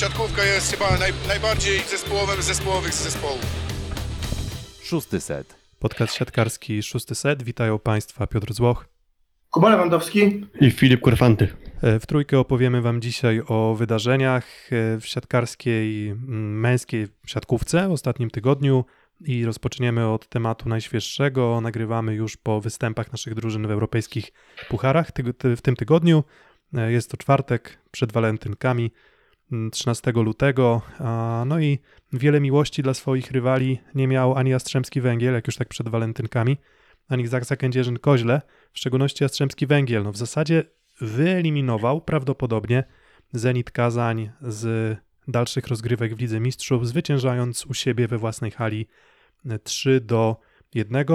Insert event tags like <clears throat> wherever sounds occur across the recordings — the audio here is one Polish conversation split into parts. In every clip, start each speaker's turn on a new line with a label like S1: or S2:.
S1: siatkówka jest chyba naj, najbardziej zespołowym z zespołowych z zespołów.
S2: Szósty set.
S3: Podcast siatkarski Szósty Set. Witają Państwa Piotr Złoch.
S4: Kuba Lewandowski.
S5: I Filip Korfanty.
S3: E, W trójkę opowiemy Wam dzisiaj o wydarzeniach e, w siatkarskiej mm, męskiej siatkówce w ostatnim tygodniu i rozpoczniemy od tematu najświeższego. Nagrywamy już po występach naszych drużyn w europejskich pucharach w tym tygodniu. E, Jest to czwartek przed walentynkami, 13 lutego. A, No i wiele miłości dla swoich rywali nie miał ani Jastrzębski Węgiel, jak już tak przed walentynkami, ani Zaksa Kędzierzyn-Koźle, w szczególności Jastrzębski Węgiel. No w zasadzie wyeliminował prawdopodobnie Zenit Kazań z dalszych rozgrywek w Lidze Mistrzów, zwyciężając u siebie we własnej hali 3 do 1.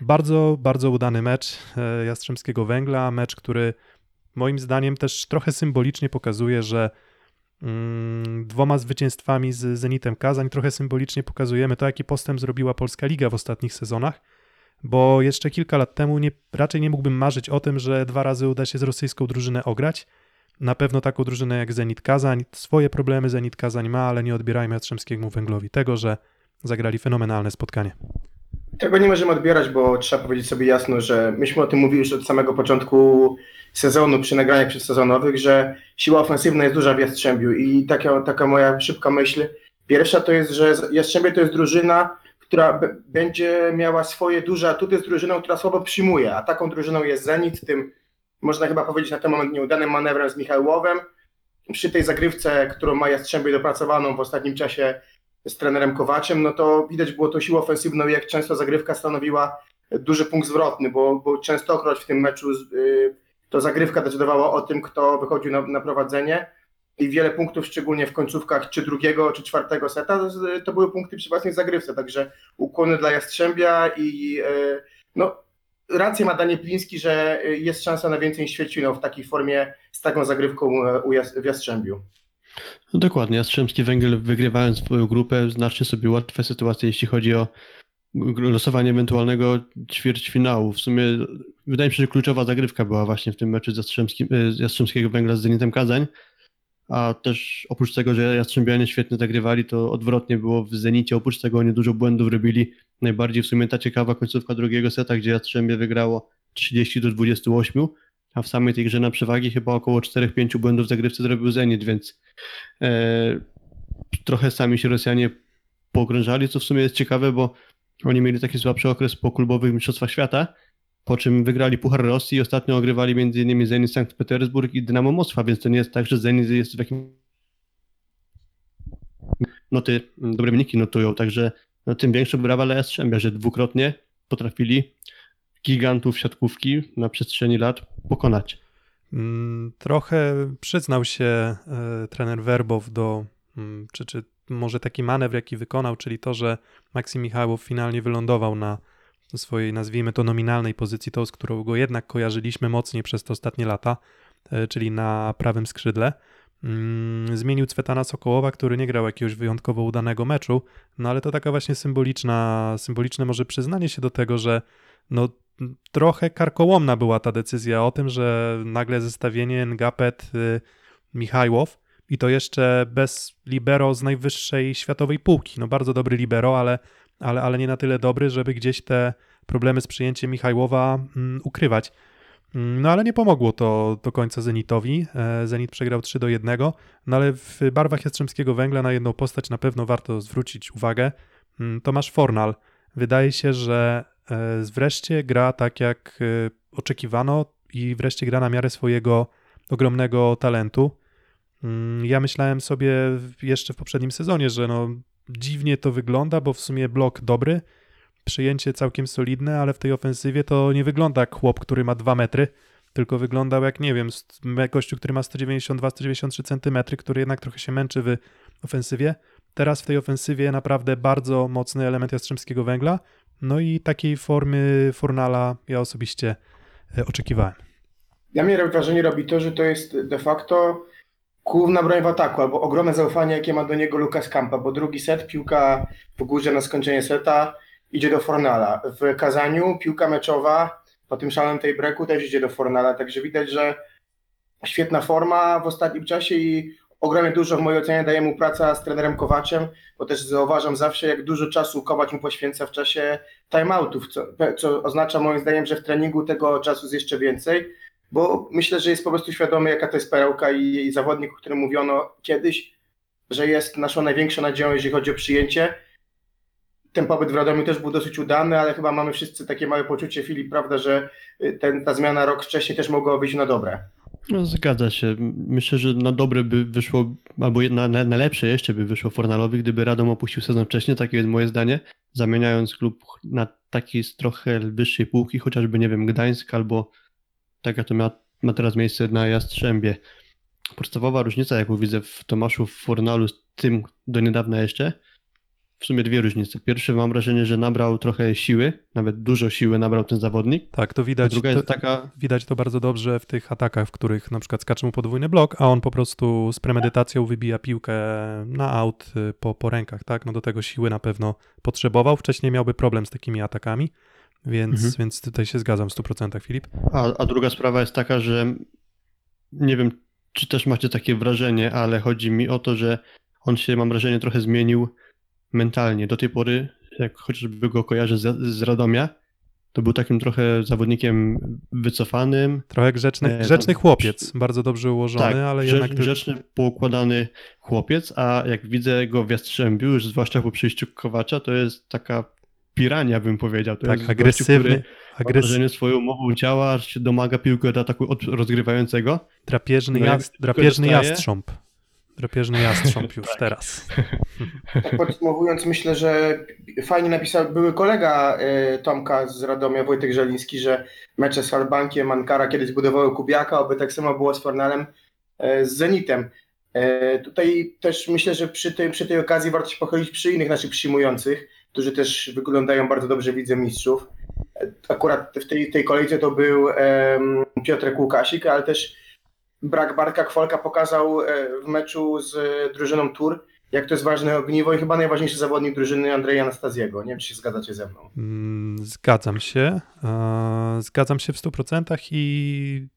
S3: Bardzo, bardzo udany mecz e, Jastrzębskiego Węgla, mecz, który moim zdaniem też trochę symbolicznie pokazuje, że mm, dwoma zwycięstwami z Zenitem Kazań trochę symbolicznie pokazujemy to, jaki postęp zrobiła Polska Liga w ostatnich sezonach bo jeszcze kilka lat temu nie, raczej nie mógłbym marzyć o tym, że dwa razy uda się z rosyjską drużynę ograć. Na pewno taką drużynę jak Zenit Kazań. Swoje problemy Zenit Kazań ma, ale nie odbierajmy Jastrzębskiemu Węglowi tego, że zagrali fenomenalne spotkanie.
S4: Tego nie możemy odbierać, bo trzeba powiedzieć sobie jasno, że myśmy o tym mówili już od samego początku sezonu przy nagraniach przedsezonowych, że siła ofensywna jest duża w Jastrzębiu i taka, taka moja szybka myśl. Pierwsza to jest, że Jastrzębie to jest drużyna, która będzie miała swoje duże atuty z drużyną, która słabo przyjmuje, a taką drużyną jest Zenit, tym można chyba powiedzieć na ten moment nieudanym manewrem z Michałowem. Przy tej zagrywce, którą ma Jastrzębie dopracowaną w ostatnim czasie z trenerem Kowaczem, no to widać było to siłę ofensywną, jak często zagrywka stanowiła duży punkt zwrotny, bo, bo częstokroć w tym meczu y, to zagrywka decydowała o tym, kto wychodził na, na prowadzenie i wiele punktów, szczególnie w końcówkach czy drugiego, czy czwartego seta, to były punkty przy własnej zagrywce, także ukłony dla Jastrzębia i y, no, rację ma Daniel Pliński, że y, jest szansa na więcej niż Świercino w takiej formie z taką zagrywką w Jastrzębiu.
S5: No dokładnie, Jastrzębski Węgiel wygrywając swoją grupę znacznie sobie ułatwia sytuację, jeśli chodzi o losowanie ewentualnego ćwierćfinału. W sumie wydaje mi się, że kluczowa zagrywka była właśnie w tym meczu z, Jastrzębskim, z Jastrzębskiego Węgla z Zenitem Kazań. A też oprócz tego, że Jastrzębianie świetnie zagrywali, to odwrotnie było w Zenicie. Oprócz tego oni dużo błędów robili. Najbardziej w sumie ta ciekawa końcówka drugiego seta, gdzie Jastrzębie wygrało 30 do 28, a w samej tej grze na przewagi chyba około 4-5 błędów w zagrywce zrobił Zenit, więc e, trochę sami się Rosjanie pogrążali, co w sumie jest ciekawe, bo oni mieli taki słabszy okres po klubowych mistrzostwach świata, po czym wygrali Puchar Rosji i ostatnio ogrywali m.in. Zenit Sankt Petersburg i Dynamo Moskwa, więc to nie jest tak, że Zenit jest w jakimś noty, dobre wyniki notują, także no, tym większe brawa dla Jastrzębia, że dwukrotnie potrafili gigantów siatkówki na przestrzeni lat pokonać.
S3: Mm, Trochę przyznał się e, trener Werbow do, mm, czy, czy może taki manewr, jaki wykonał, czyli to, że Maksim Michałow finalnie wylądował na swojej, nazwijmy to, nominalnej pozycji, tą, z którą go jednak kojarzyliśmy mocniej przez te ostatnie lata, e, czyli na prawym skrzydle. Mm, Zmienił Cwetana Sokołowa, który nie grał jakiegoś wyjątkowo udanego meczu, no ale to taka właśnie symboliczna, symboliczne może przyznanie się do tego, że no trochę karkołomna była ta decyzja o tym, że nagle zestawienie Ngapet y, Michajłow i to jeszcze bez libero z najwyższej światowej półki. No bardzo dobry libero, ale, ale, ale nie na tyle dobry, żeby gdzieś te problemy z przyjęciem Michajłowa mm, ukrywać. Mm, No ale nie pomogło to do końca Zenitowi. E, Zenit przegrał 3 do 1, no ale w barwach Jastrzębskiego Węgla na jedną postać na pewno warto zwrócić uwagę. Mm, Tomasz Fornal. Wydaje się, że wreszcie gra tak jak e, oczekiwano i wreszcie gra na miarę swojego ogromnego talentu. Mm, Ja myślałem sobie jeszcze w poprzednim sezonie, że no dziwnie to wygląda, bo w sumie blok dobry, przyjęcie całkiem solidne, ale w tej ofensywie to nie wygląda jak chłop, który ma 2 metry, tylko wyglądał jak, nie wiem, gościu, który ma 192-193 cm, który jednak trochę się męczy w ofensywie. Teraz w tej ofensywie naprawdę bardzo mocny element Jastrzębskiego Węgla, no i takiej formy Fornala ja osobiście e, oczekiwałem.
S4: Dla mnie wrażenie robi to, że to jest de facto główna broń w ataku, albo ogromne zaufanie, jakie ma do niego Lukas Kampa, bo drugi set, piłka w górze na skończenie seta idzie do Fornala. W Kazaniu piłka meczowa po tym szalonym tej breaku też idzie do Fornala, także widać, że świetna forma w ostatnim czasie i ogromnie dużo w mojej ocenie daje mu praca z trenerem Kowaczem, bo też zauważam zawsze, jak dużo czasu Kowacz mu poświęca w czasie timeoutów, co, co oznacza moim zdaniem, że w treningu tego czasu jest jeszcze więcej, bo myślę, że jest po prostu świadomy, jaka to jest perełka i, i zawodnik, o którym mówiono kiedyś, że jest naszą największą nadzieją, jeżeli chodzi o przyjęcie. Ten pobyt w Radomiu też był dosyć udany, ale chyba mamy wszyscy takie małe poczucie, Filip, prawda, że y, ten, ta zmiana rok wcześniej też mogła wyjść na dobre.
S5: No, zgadza się. Myślę, że na dobre by wyszło, albo na, na, na lepsze jeszcze by wyszło Fornalowi, gdyby Radom opuścił sezon wcześniej, takie jest moje zdanie, zamieniając klub na taki z trochę wyższej półki, chociażby, nie wiem, Gdańsk albo tak jak to ma, ma teraz miejsce na Jastrzębie. Podstawowa różnica, jaką widzę w Tomaszu Fornalu z tym do niedawna jeszcze, w sumie dwie różnice. Pierwsze, mam wrażenie, że nabrał trochę siły, nawet dużo siły nabrał ten zawodnik.
S3: Tak, to
S5: A
S3: widać.
S5: druga
S3: to,
S5: jest taka,
S3: Widać to bardzo dobrze w tych atakach, w których na przykład skacze mu podwójny blok, a on po prostu z premedytacją wybija piłkę na aut y, po, po rękach, tak? No do tego siły na pewno potrzebował. Wcześniej miałby problem z takimi atakami, więc,
S5: Mhm.
S3: więc tutaj się zgadzam w 100% Filip.
S5: A, a druga sprawa jest taka, że nie wiem, czy też macie takie wrażenie, ale chodzi mi o to, że on się, mam wrażenie, trochę zmienił mentalnie. Do tej pory, jak chociażby go kojarzę z, z Radomia, to był takim trochę zawodnikiem wycofanym.
S3: Trochę grzeczny,
S5: E,
S3: grzeczny chłopiec, bardzo dobrze ułożony,
S5: tak,
S3: ale
S5: grze-
S3: jednak...
S5: grzeczny, poukładany chłopiec, a jak widzę go w Jastrzębiu, już zwłaszcza po przyjściu Kowacza, to jest taka pirania, bym powiedział. To
S3: tak,
S5: jest
S3: agresywny,
S5: Gościu, który Mam
S3: agres,
S5: wrażenie swoją mową ciała aż się domaga piłkę od ataku od rozgrywającego.
S3: drapieżny,
S5: no
S3: jas, drapieżny
S5: dostaje-
S3: jastrząb. Drapieżny jastrząb już teraz.
S4: Tak podsumowując, myślę, że fajnie napisał były kolega e, Tomka z Radomia, Wojtek Żeliński, że mecze z Halbankiem, Ankara kiedyś budowały Kubiaka, oby tak samo było z Fornalem, e, z Zenitem. E, tutaj też myślę, że przy tej, przy tej okazji warto się pochylić przy innych naszych przyjmujących, którzy też wyglądają bardzo dobrze, widzę mistrzów. Akurat w tej, tej kolejce to był em, Piotrek Łukasik, ale też brak Bartka Kwolka pokazał e, w meczu z e, drużyną Tur, jak to jest ważne ogniwo i chyba najważniejszy zawodnik drużyny Andrzeja Anastazjego. Nie wiem, czy się zgadzacie ze mną.
S3: Mm, Zgadzam się. e, Zgadzam się w 100% i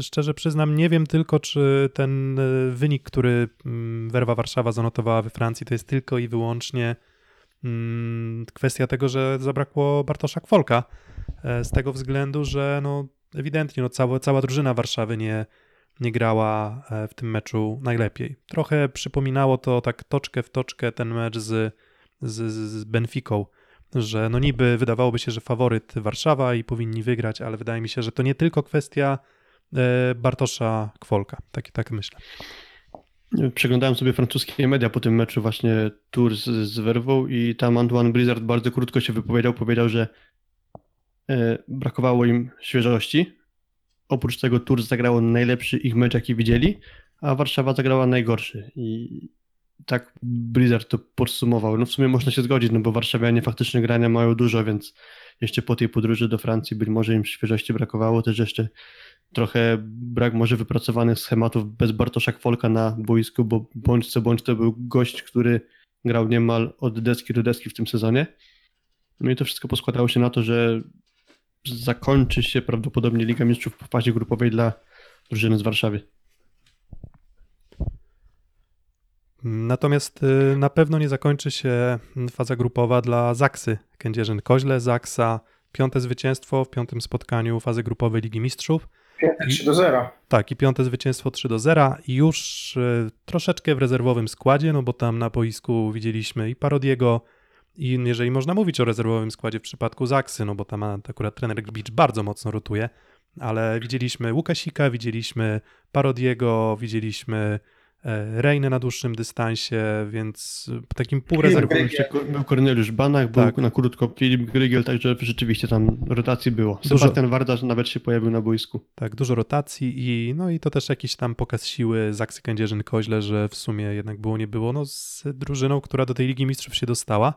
S3: szczerze przyznam, nie wiem tylko, czy ten wynik, który mm, Werwa Warszawa zanotowała we Francji, to jest tylko i wyłącznie mm, kwestia tego, że zabrakło Bartosza Kwolka. Z tego względu, że no, ewidentnie no, cała, cała drużyna Warszawy nie, nie grała e, w tym meczu najlepiej. Trochę przypominało to tak toczkę w toczkę ten mecz z, z, z Benficą że no niby wydawałoby się, że faworyt Warszawa i powinni wygrać, ale wydaje mi się, że to nie tylko kwestia e, Bartosza Kwolka. Tak, tak myślę.
S5: Przeglądałem sobie francuskie media po tym meczu właśnie Tour z, z Werwą i tam Antoine Blizzard bardzo krótko się wypowiedział. Powiedział, że e, brakowało im świeżości. Oprócz tego Tour zagrało najlepszy ich mecz, jaki widzieli, a Warszawa zagrała najgorszy. I tak Blizzard to podsumował. No w sumie można się zgodzić, no bo warszawianie faktycznie grania mają dużo, więc jeszcze po tej podróży do Francji być może im świeżości brakowało. Też jeszcze trochę brak może wypracowanych schematów bez Bartosza Kwolka na boisku, bo bądź co bądź to był gość, który grał niemal od deski do deski w tym sezonie. No i to wszystko poskładało się na to, że zakończy się prawdopodobnie Liga Mistrzów w fazie grupowej dla drużyny z Warszawy.
S3: Natomiast y, na pewno nie zakończy się faza grupowa dla Zaksy Kędzierzyn-Koźle. Zaksa piąte zwycięstwo w piątym spotkaniu fazy grupowej Ligi Mistrzów.
S4: 3 do 0.
S3: Tak, i piąte zwycięstwo 3 do 0 i już y, troszeczkę w rezerwowym składzie, no bo tam na boisku widzieliśmy i Parodiego, i jeżeli można mówić o rezerwowym składzie w przypadku Zaksy, no bo tam akurat trener Gbicz bardzo mocno rotuje, ale widzieliśmy Łukasika, widzieliśmy Parodiego, widzieliśmy e, Rejnę na dłuższym dystansie, więc takim półrezerwowym.
S5: Był Korneliusz Banach, był
S3: Tak.
S5: na krótko Filip Grygiel, także rzeczywiście tam rotacji było.
S3: Dużo.
S5: Sebastian Wardasz nawet się pojawił na boisku.
S3: Tak, dużo rotacji i no i to też jakiś tam pokaz siły Zaksy Kędzierzyn-Koźle, że w sumie jednak było nie było, no z drużyną, która do tej Ligi Mistrzów się dostała,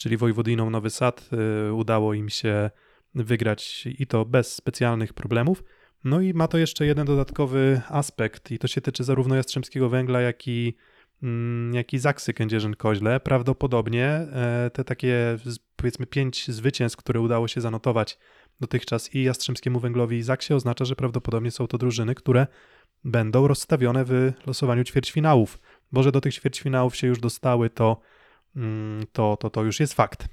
S3: czyli Wojwodiną Nowy Sad, y, udało im się wygrać i to bez specjalnych problemów. No i ma to jeszcze jeden dodatkowy aspekt i to się tyczy zarówno Jastrzębskiego Węgla, jak i, mm, jak i Zaksy Kędzierzyn-Koźle. Prawdopodobnie e, te takie powiedzmy pięć zwycięstw, które udało się zanotować dotychczas i Jastrzębskiemu Węglowi i Zaksie oznacza, że prawdopodobnie są to drużyny, które będą rozstawione w losowaniu ćwierćfinałów. Bo że do tych ćwierćfinałów się już dostały, to, to, to, to już jest fakt.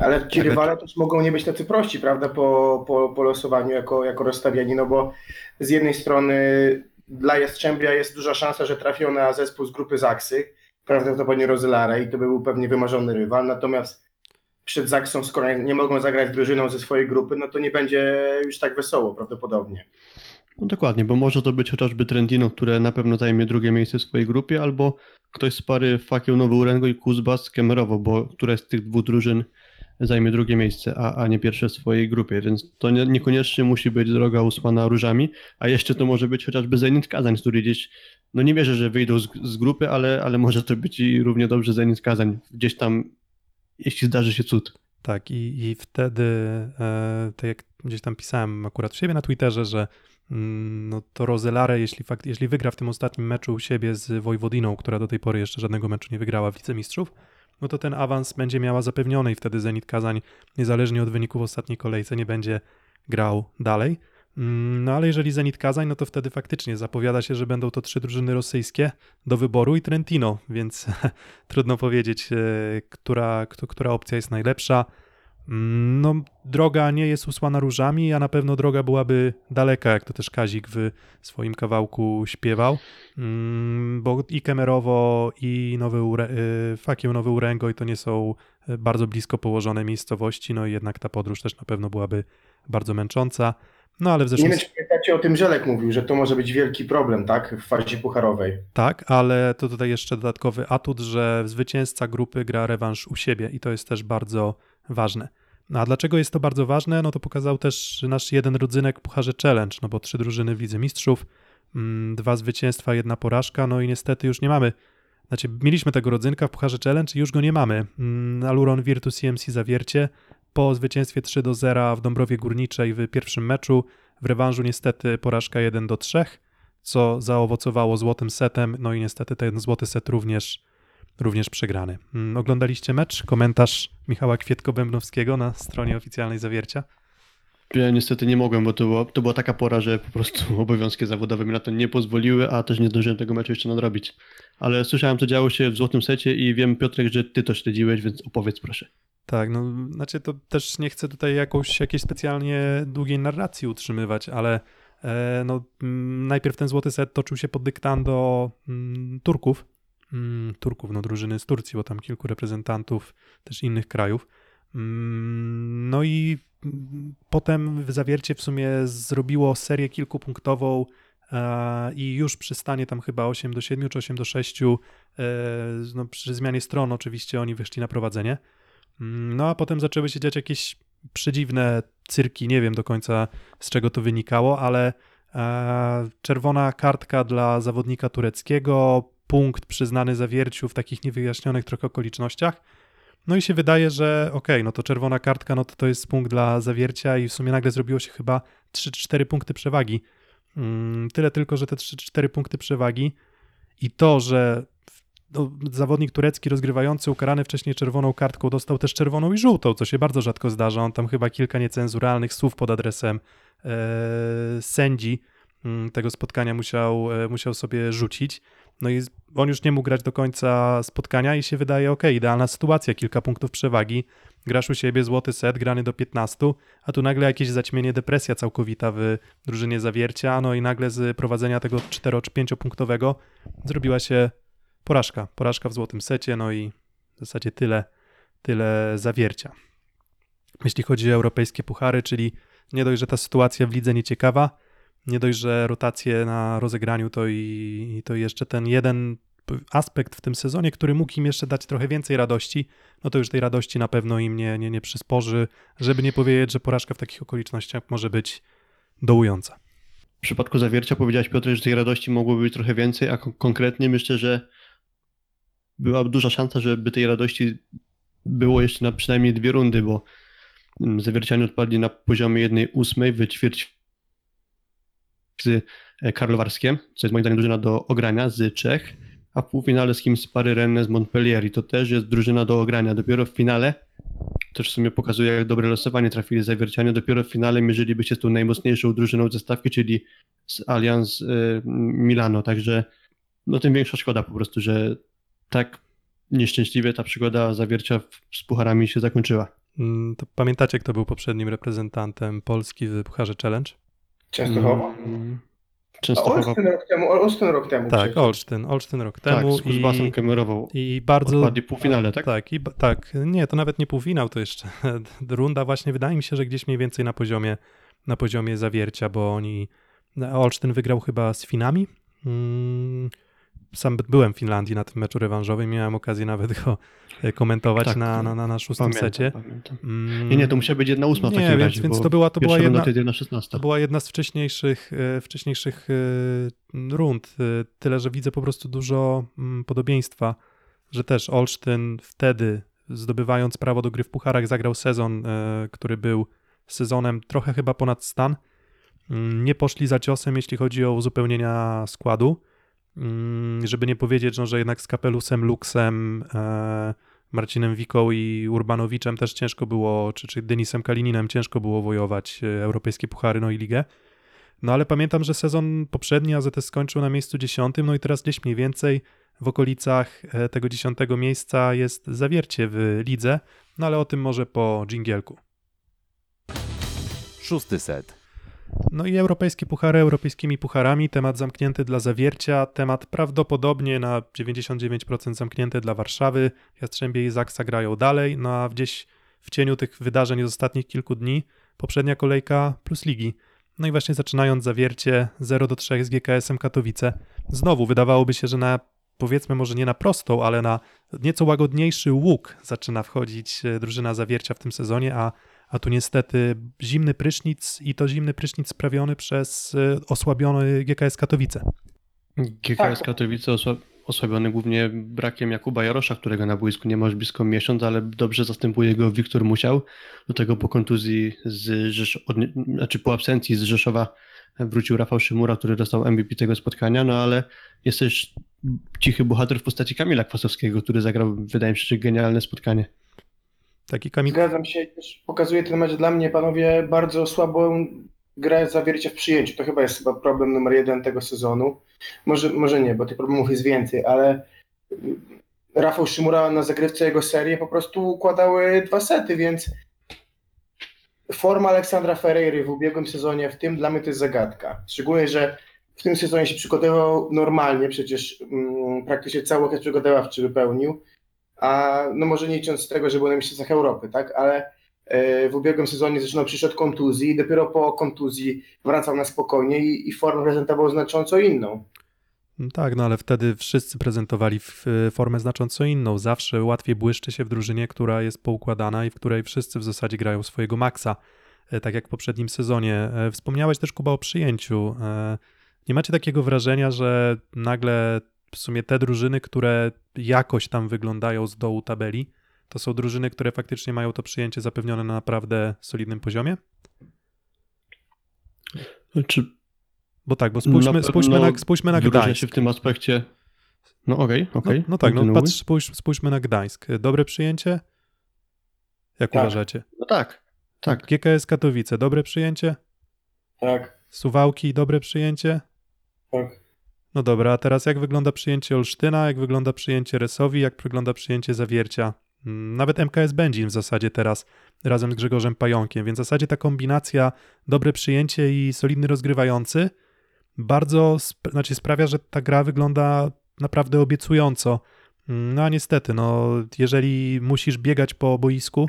S4: Ale ci rywale też mogą nie być tacy prości, prawda, po, po, po losowaniu jako, jako rozstawiani, no bo z jednej strony dla Jastrzębia jest duża szansa, że trafią na zespół z grupy Zaksy, prawdopodobnie Rozelare i to by był pewnie wymarzony rywal, natomiast przed Zaksą, skoro nie mogą zagrać drużyną ze swojej grupy, no to nie będzie już tak wesoło prawdopodobnie.
S5: No dokładnie, bo może to być chociażby Trentino, które na pewno zajmie drugie miejsce w swojej grupie, albo ktoś z pary Fakieł Nowy Urengo i Kuzbas Kemerowo, bo któraś z tych dwóch drużyn zajmie drugie miejsce, a, a nie pierwsze w swojej grupie, więc to nie, niekoniecznie musi być droga usłana różami, a jeszcze to może być chociażby Zenit Kazań, który gdzieś, no nie wierzę, że wyjdą z, z grupy, ale, ale może to być i równie dobrze Zenit Kazań, gdzieś tam, jeśli zdarzy się cud.
S3: Tak, i, i wtedy, e, tak jak gdzieś tam pisałem akurat u siebie na Twitterze, że no to Rozelare, jeśli, fakt, jeśli wygra w tym ostatnim meczu u siebie z Wojwodiną, która do tej pory jeszcze żadnego meczu nie wygrała w Wicemistrzów, no to ten awans będzie miała zapewniony i wtedy Zenit Kazań, niezależnie od wyników ostatniej kolejce, nie będzie grał dalej. Mm, No ale jeżeli Zenit Kazań, no to wtedy faktycznie zapowiada się, że będą to trzy drużyny rosyjskie do wyboru i Trentino, więc <laughs> trudno powiedzieć, e, która, która opcja jest najlepsza. No, droga nie jest usłana różami, a na pewno droga byłaby daleka, jak to też Kazik w swoim kawałku śpiewał, Mm, bo i Kemerowo, i Nowy Ure, y, Fakieł Nowy Uręgoj to nie są y, bardzo blisko położone miejscowości, no i jednak ta podróż też na pewno byłaby bardzo męcząca. No ale w
S4: Nie
S3: zeszłym
S4: wiem, czy pamiętacie o tym Żelek mówił, że to może być wielki problem, tak, w fazie pucharowej.
S3: Tak, ale to tutaj jeszcze dodatkowy atut, że zwycięzca grupy gra rewanż u siebie i to jest też bardzo ważne. No a dlaczego jest to bardzo ważne? No to pokazał też nasz jeden rodzynek Pucharze Challenge, no bo trzy drużyny w Lidze Mistrzów, mm, dwa zwycięstwa, jedna porażka, no i niestety już nie mamy, znaczy mieliśmy tego rodzynka w Pucharze Challenge i już go nie mamy. Mm, Aluron Virtus CMC Zawiercie po zwycięstwie 3 do 0 w Dąbrowie Górniczej w pierwszym meczu, w rewanżu niestety porażka 1 do 3, co zaowocowało złotym setem, no i niestety ten złoty set również, również przegrany. Mm, Oglądaliście mecz? Komentarz Michała Kwietko-Bębnowskiego na stronie oficjalnej Zawiercia?
S5: Ja niestety nie mogłem, bo to, było, to była taka pora, że po prostu <laughs> obowiązki zawodowe mi na to nie pozwoliły, a też nie zdążyłem tego meczu jeszcze nadrobić. Ale słyszałem, co działo się w Złotym Secie i wiem, Piotrek, że ty to śledziłeś, więc opowiedz proszę.
S3: Tak, no znaczy to też nie chcę tutaj jakąś, jakiejś specjalnie długiej narracji utrzymywać, ale e, no, mm, najpierw ten złoty set toczył się pod dyktando mm, Turków, mm, Turków, no drużyny z Turcji, bo tam kilku reprezentantów też innych krajów. Mm, No i mm, potem w zawiercie w sumie zrobiło serię kilkupunktową e, i już przy stanie tam chyba 8 do 7 czy 8 do 6, e, no przy zmianie stron oczywiście oni wyszli na prowadzenie. Mm, No a potem zaczęły się dziać jakieś przedziwne cyrki, nie wiem do końca z czego to wynikało, ale e, czerwona kartka dla zawodnika tureckiego, punkt przyznany zawierciu w takich niewyjaśnionych trochę okolicznościach. No i się wydaje, że okej, no to czerwona kartka, no to to jest punkt dla zawiercia i w sumie nagle zrobiło się chyba 3-4 punkty przewagi. Mm, Tyle tylko, że te 3-4 punkty przewagi i to, że no, zawodnik turecki rozgrywający ukarany wcześniej czerwoną kartką dostał też czerwoną i żółtą, co się bardzo rzadko zdarza. On tam chyba kilka niecenzuralnych słów pod adresem e, sędzi mm, tego spotkania musiał, e, musiał sobie rzucić. No i on już nie mógł grać do końca spotkania i się wydaje, ok, idealna sytuacja, kilka punktów przewagi, grasz u siebie złoty set, grany do 15, a tu nagle jakieś zaćmienie, depresja całkowita w drużynie zawiercia, no i nagle z prowadzenia tego 4 czy 5 punktowego zrobiła się porażka. Porażka w złotym secie, no i w zasadzie tyle, tyle zawiercia. Jeśli chodzi o europejskie puchary, czyli nie dość, że ta sytuacja w lidze nieciekawa, nie dość, że rotacje na rozegraniu, to i, i to jeszcze ten jeden aspekt w tym sezonie, który mógł im jeszcze dać trochę więcej radości, no to już tej radości na pewno im nie, nie, nie przysporzy, żeby nie powiedzieć, że porażka w takich okolicznościach może być dołująca.
S5: W przypadku zawiercia powiedziałeś Piotr, że tej radości mogłoby być trochę więcej, a kon- konkretnie myślę, że była duża szansa, żeby tej radości było jeszcze na przynajmniej dwie rundy, bo mm, zawiercianie odpadli na poziomie jednej ósmej w ćwierć z e, Karlowarskiem, co jest moim zdaniem drużyna do ogrania z Czech, a w półfinale z kimś z pary Rennes z Montpellier i to też jest drużyna do ogrania. Dopiero w finale też w sumie pokazuje, jak dobre losowanie trafili zawiercianie. Dopiero w finale mierzyliby się z tą najmocniejszą drużyną ze stawki, czyli z Allianz y, Milano. Także no tym większa szkoda po prostu, że tak nieszczęśliwie ta przygoda zawiercia z pucharami się zakończyła.
S3: Mm, To pamiętacie, kto był poprzednim reprezentantem Polski w Pucharze Challenge?
S4: Częstochowa.
S5: Mm, Częstochowa.
S4: Olsztyn rok temu, Olsztyn rok temu.
S3: Tak,
S4: przecież.
S3: Olsztyn. Olsztyn rok
S5: Tak,
S3: temu
S5: z Kuzbasem
S3: i,
S5: kamerował.
S3: i bardzo...
S5: Odpadli półfinale, tak?
S3: Tak, i, tak, nie, to nawet nie półfinał, to jeszcze <laughs> runda właśnie, wydaje mi się, że gdzieś mniej więcej na poziomie, na poziomie zawiercia, bo oni, Olsztyn wygrał chyba z Finami. Mm, Sam byłem w Finlandii na tym meczu rewanżowym, miałem okazję nawet go e, komentować
S5: Tak,
S3: na, na, na, na szóstym
S5: Pamiętam,
S3: secie.
S5: pamiętam.
S3: Mm,
S5: Nie, nie, to musiała być jedna ósma w
S3: nie,
S5: takim
S3: więc,
S5: razie,
S3: więc to była, to była jedna,
S5: to
S3: była jedna z wcześniejszych, e, wcześniejszych e, rund. Tyle, że widzę po prostu dużo mm, podobieństwa, że też Olsztyn wtedy, zdobywając prawo do gry w Pucharach, zagrał sezon, który był sezonem trochę chyba ponad stan. Mm, Nie poszli za ciosem, jeśli chodzi o uzupełnienia składu. Mm, Żeby nie powiedzieć, no, że jednak z Kapelusem, Luksem, e, Marcinem Wiką i Urbanowiczem też ciężko było, czy, czy Denisem Kalininem ciężko było wojować e, europejskie puchary, no i ligę. No ale pamiętam, że sezon poprzedni AZS skończył na miejscu dziesiątym, no i teraz gdzieś mniej więcej w okolicach e, tego dziesiątego miejsca jest zawiercie w lidze, no ale o tym może po dżingielku.
S2: Szósty set.
S3: No i europejskie puchary europejskimi pucharami, temat zamknięty dla zawiercia, temat prawdopodobnie na 99% zamknięty dla Warszawy. Jastrzębie i Zaksa grają dalej, no a gdzieś w cieniu tych wydarzeń z ostatnich kilku dni poprzednia kolejka plus ligi. No i właśnie zaczynając zawiercie 0 do 3 z GKS-em Katowice. Znowu wydawałoby się, że na powiedzmy może nie na prostą, ale na nieco łagodniejszy łuk zaczyna wchodzić e, drużyna zawiercia w tym sezonie, a a tu niestety zimny prysznic i to zimny prysznic sprawiony przez y, osłabiony GKS Katowice.
S5: GKS. Katowice osła- osłabiony głównie brakiem Jakuba Jarosza, którego na boisku nie ma już blisko miesiąc, ale dobrze zastępuje go Wiktor Musiał. Do tego po kontuzji, z Rzesz- znaczy po absencji z Rzeszowa wrócił Rafał Szymura, który dostał MVP tego spotkania, no ale jest też cichy bohater w postaci Kamila Kwasowskiego, który zagrał, wydaje mi się, genialne spotkanie.
S3: Taki Kamil.
S4: Zgadzam się, też pokazuje ten mecz dla mnie, panowie, bardzo słabą grę zawiercie w przyjęciu. To chyba jest chyba problem numer jeden tego sezonu. Może, może nie, bo tych problemów jest więcej, ale y, Rafał Szymura na zagrywce jego serie po prostu układały dwa sety, więc forma Aleksandra Ferreiry w ubiegłym sezonie, w tym dla mnie to jest zagadka. Szczególnie, że w tym sezonie się przygotował normalnie, przecież mm, praktycznie cały okres przygotowawczy wypełnił, a no może nie licząc z tego, że był na mistrzostwach Europy, tak, ale e, w ubiegłym sezonie zaczynał przyszedł kontuzji i dopiero po kontuzji wracał na spokojnie i, i formę prezentował znacząco inną.
S3: Tak, no ale wtedy wszyscy prezentowali y, formę znacząco inną. Zawsze łatwiej błyszczy się w drużynie, która jest poukładana i w której wszyscy w zasadzie grają swojego maksa, e, tak jak w poprzednim sezonie. E, Wspomniałeś też, Kuba, o przyjęciu. E, Nie macie takiego wrażenia, że nagle w sumie te drużyny, które jakoś tam wyglądają z dołu tabeli, to są drużyny, które faktycznie mają to przyjęcie zapewnione na naprawdę solidnym poziomie?
S5: Czy
S3: Bo tak, bo spójrzmy,
S5: Na
S3: spójrzmy,
S5: pewno
S3: na, spójrzmy na Gdańsk.
S5: się w tym aspekcie... No okej, okej.
S3: No, no tak, no patrz, spójrz, spójrzmy na Gdańsk. Dobre przyjęcie? Jak
S4: Tak.
S3: uważacie?
S5: No tak, tak.
S3: GKS Katowice, dobre przyjęcie?
S4: Tak,
S3: Suwałki, dobre przyjęcie?
S4: tak.
S3: No dobra, a teraz jak wygląda przyjęcie Olsztyna, jak wygląda przyjęcie Resowi, jak wygląda przyjęcie Zawiercia? Mm, Nawet MKS Będzin w zasadzie teraz razem z Grzegorzem Pająkiem, więc w zasadzie ta kombinacja dobre przyjęcie i solidny rozgrywający bardzo sp- znaczy sprawia, że ta gra wygląda naprawdę obiecująco. Mm, No a niestety, no, jeżeli musisz biegać po boisku,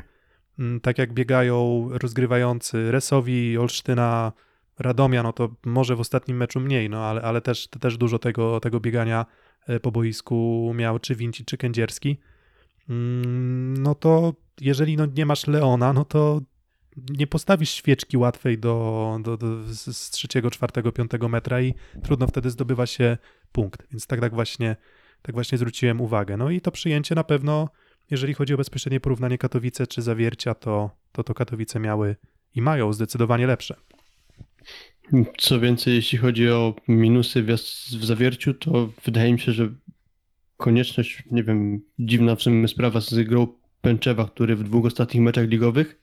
S3: mm, tak jak biegają rozgrywający Resowi, Olsztyna, Radomia, no to może w ostatnim meczu mniej, no ale, ale też, też dużo tego, tego biegania e, po boisku miał czy Winci, czy Kędzierski. Mm, No to jeżeli no nie masz Leona, no to nie postawisz świeczki łatwej do, do, do, z trzeciego, czwartego, piątego metra i trudno wtedy zdobywa się punkt. Więc tak, tak, właśnie, tak właśnie zwróciłem uwagę. No i to przyjęcie na pewno, jeżeli chodzi o bezpośrednie porównanie Katowice czy Zawiercia, to to, to Katowice miały i mają zdecydowanie lepsze.
S5: Co więcej, jeśli chodzi o minusy w, w zawierciu, to wydaje mi się, że konieczność, nie wiem, dziwna w sumie sprawa z grą Pęczewa, który w dwóch ostatnich meczach ligowych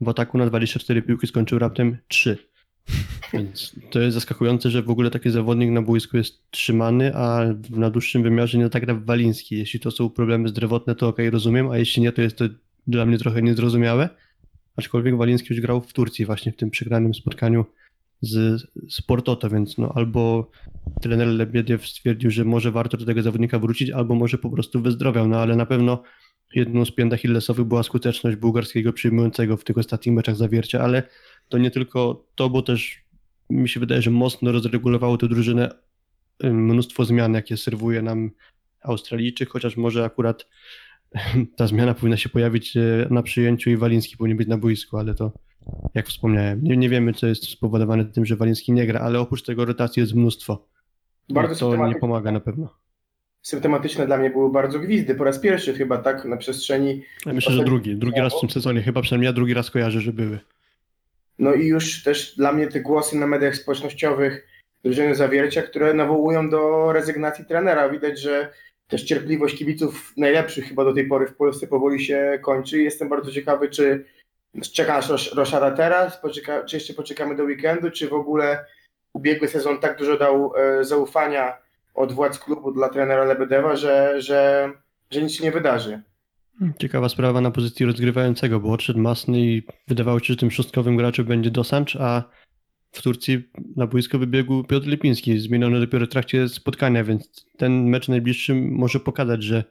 S5: w ataku na 24 piłki skończył raptem 3. <laughs> Więc to jest zaskakujące, że w ogóle taki zawodnik na boisku jest trzymany, a na dłuższym wymiarze nie zagra w Waliński. Jeśli to są problemy zdrowotne, to okej, rozumiem, a jeśli nie, to jest to dla mnie trochę niezrozumiałe. Aczkolwiek Waliński już grał w Turcji właśnie w tym przegranym spotkaniu z Sportoto, więc no albo trener Lebiediew stwierdził, że może warto do tego zawodnika wrócić, albo może po prostu wyzdrowiał, no ale na pewno jedną z pięt achillesowych była skuteczność bułgarskiego przyjmującego w tych ostatnich meczach zawiercia, ale to nie tylko to, bo też mi się wydaje, że mocno rozregulowało tę drużynę mnóstwo zmian, jakie serwuje nam Australijczyk, chociaż może akurat <laughs> ta zmiana powinna się pojawić e, na przyjęciu i Waliński powinien być na boisku, ale to jak wspomniałem, nie, nie wiemy, co jest spowodowane tym, że Waliński nie gra, ale oprócz tego rotacji jest mnóstwo.
S4: Bardzo
S5: I to nie pomaga na pewno.
S4: Symptomatyczne dla mnie były bardzo gwizdy. Po raz pierwszy chyba tak na przestrzeni
S5: Ja myślę, że drugi, drugi raz w tym sezonie, chyba przynajmniej ja drugi raz kojarzę, że były.
S4: No i już też dla mnie te głosy na mediach społecznościowych drużyny zawiercia, które nawołują do rezygnacji trenera. Widać, że też cierpliwość kibiców najlepszych chyba do tej pory w Polsce powoli się kończy. Jestem bardzo ciekawy, czy czeka nas Rosz- Roszada teraz, poczeka, czy jeszcze poczekamy do weekendu, czy w ogóle ubiegły sezon tak dużo dał e, zaufania od władz klubu dla trenera Lebedewa, że, że, że nic się nie wydarzy.
S5: Ciekawa sprawa na pozycji rozgrywającego, bo odszedł Masny i wydawało się, że tym szóstkowym graczem będzie Dosancz, a w Turcji na boisko wybiegł Piotr Lipiński, zmieniony dopiero w trakcie spotkania, więc ten mecz najbliższy może pokazać, że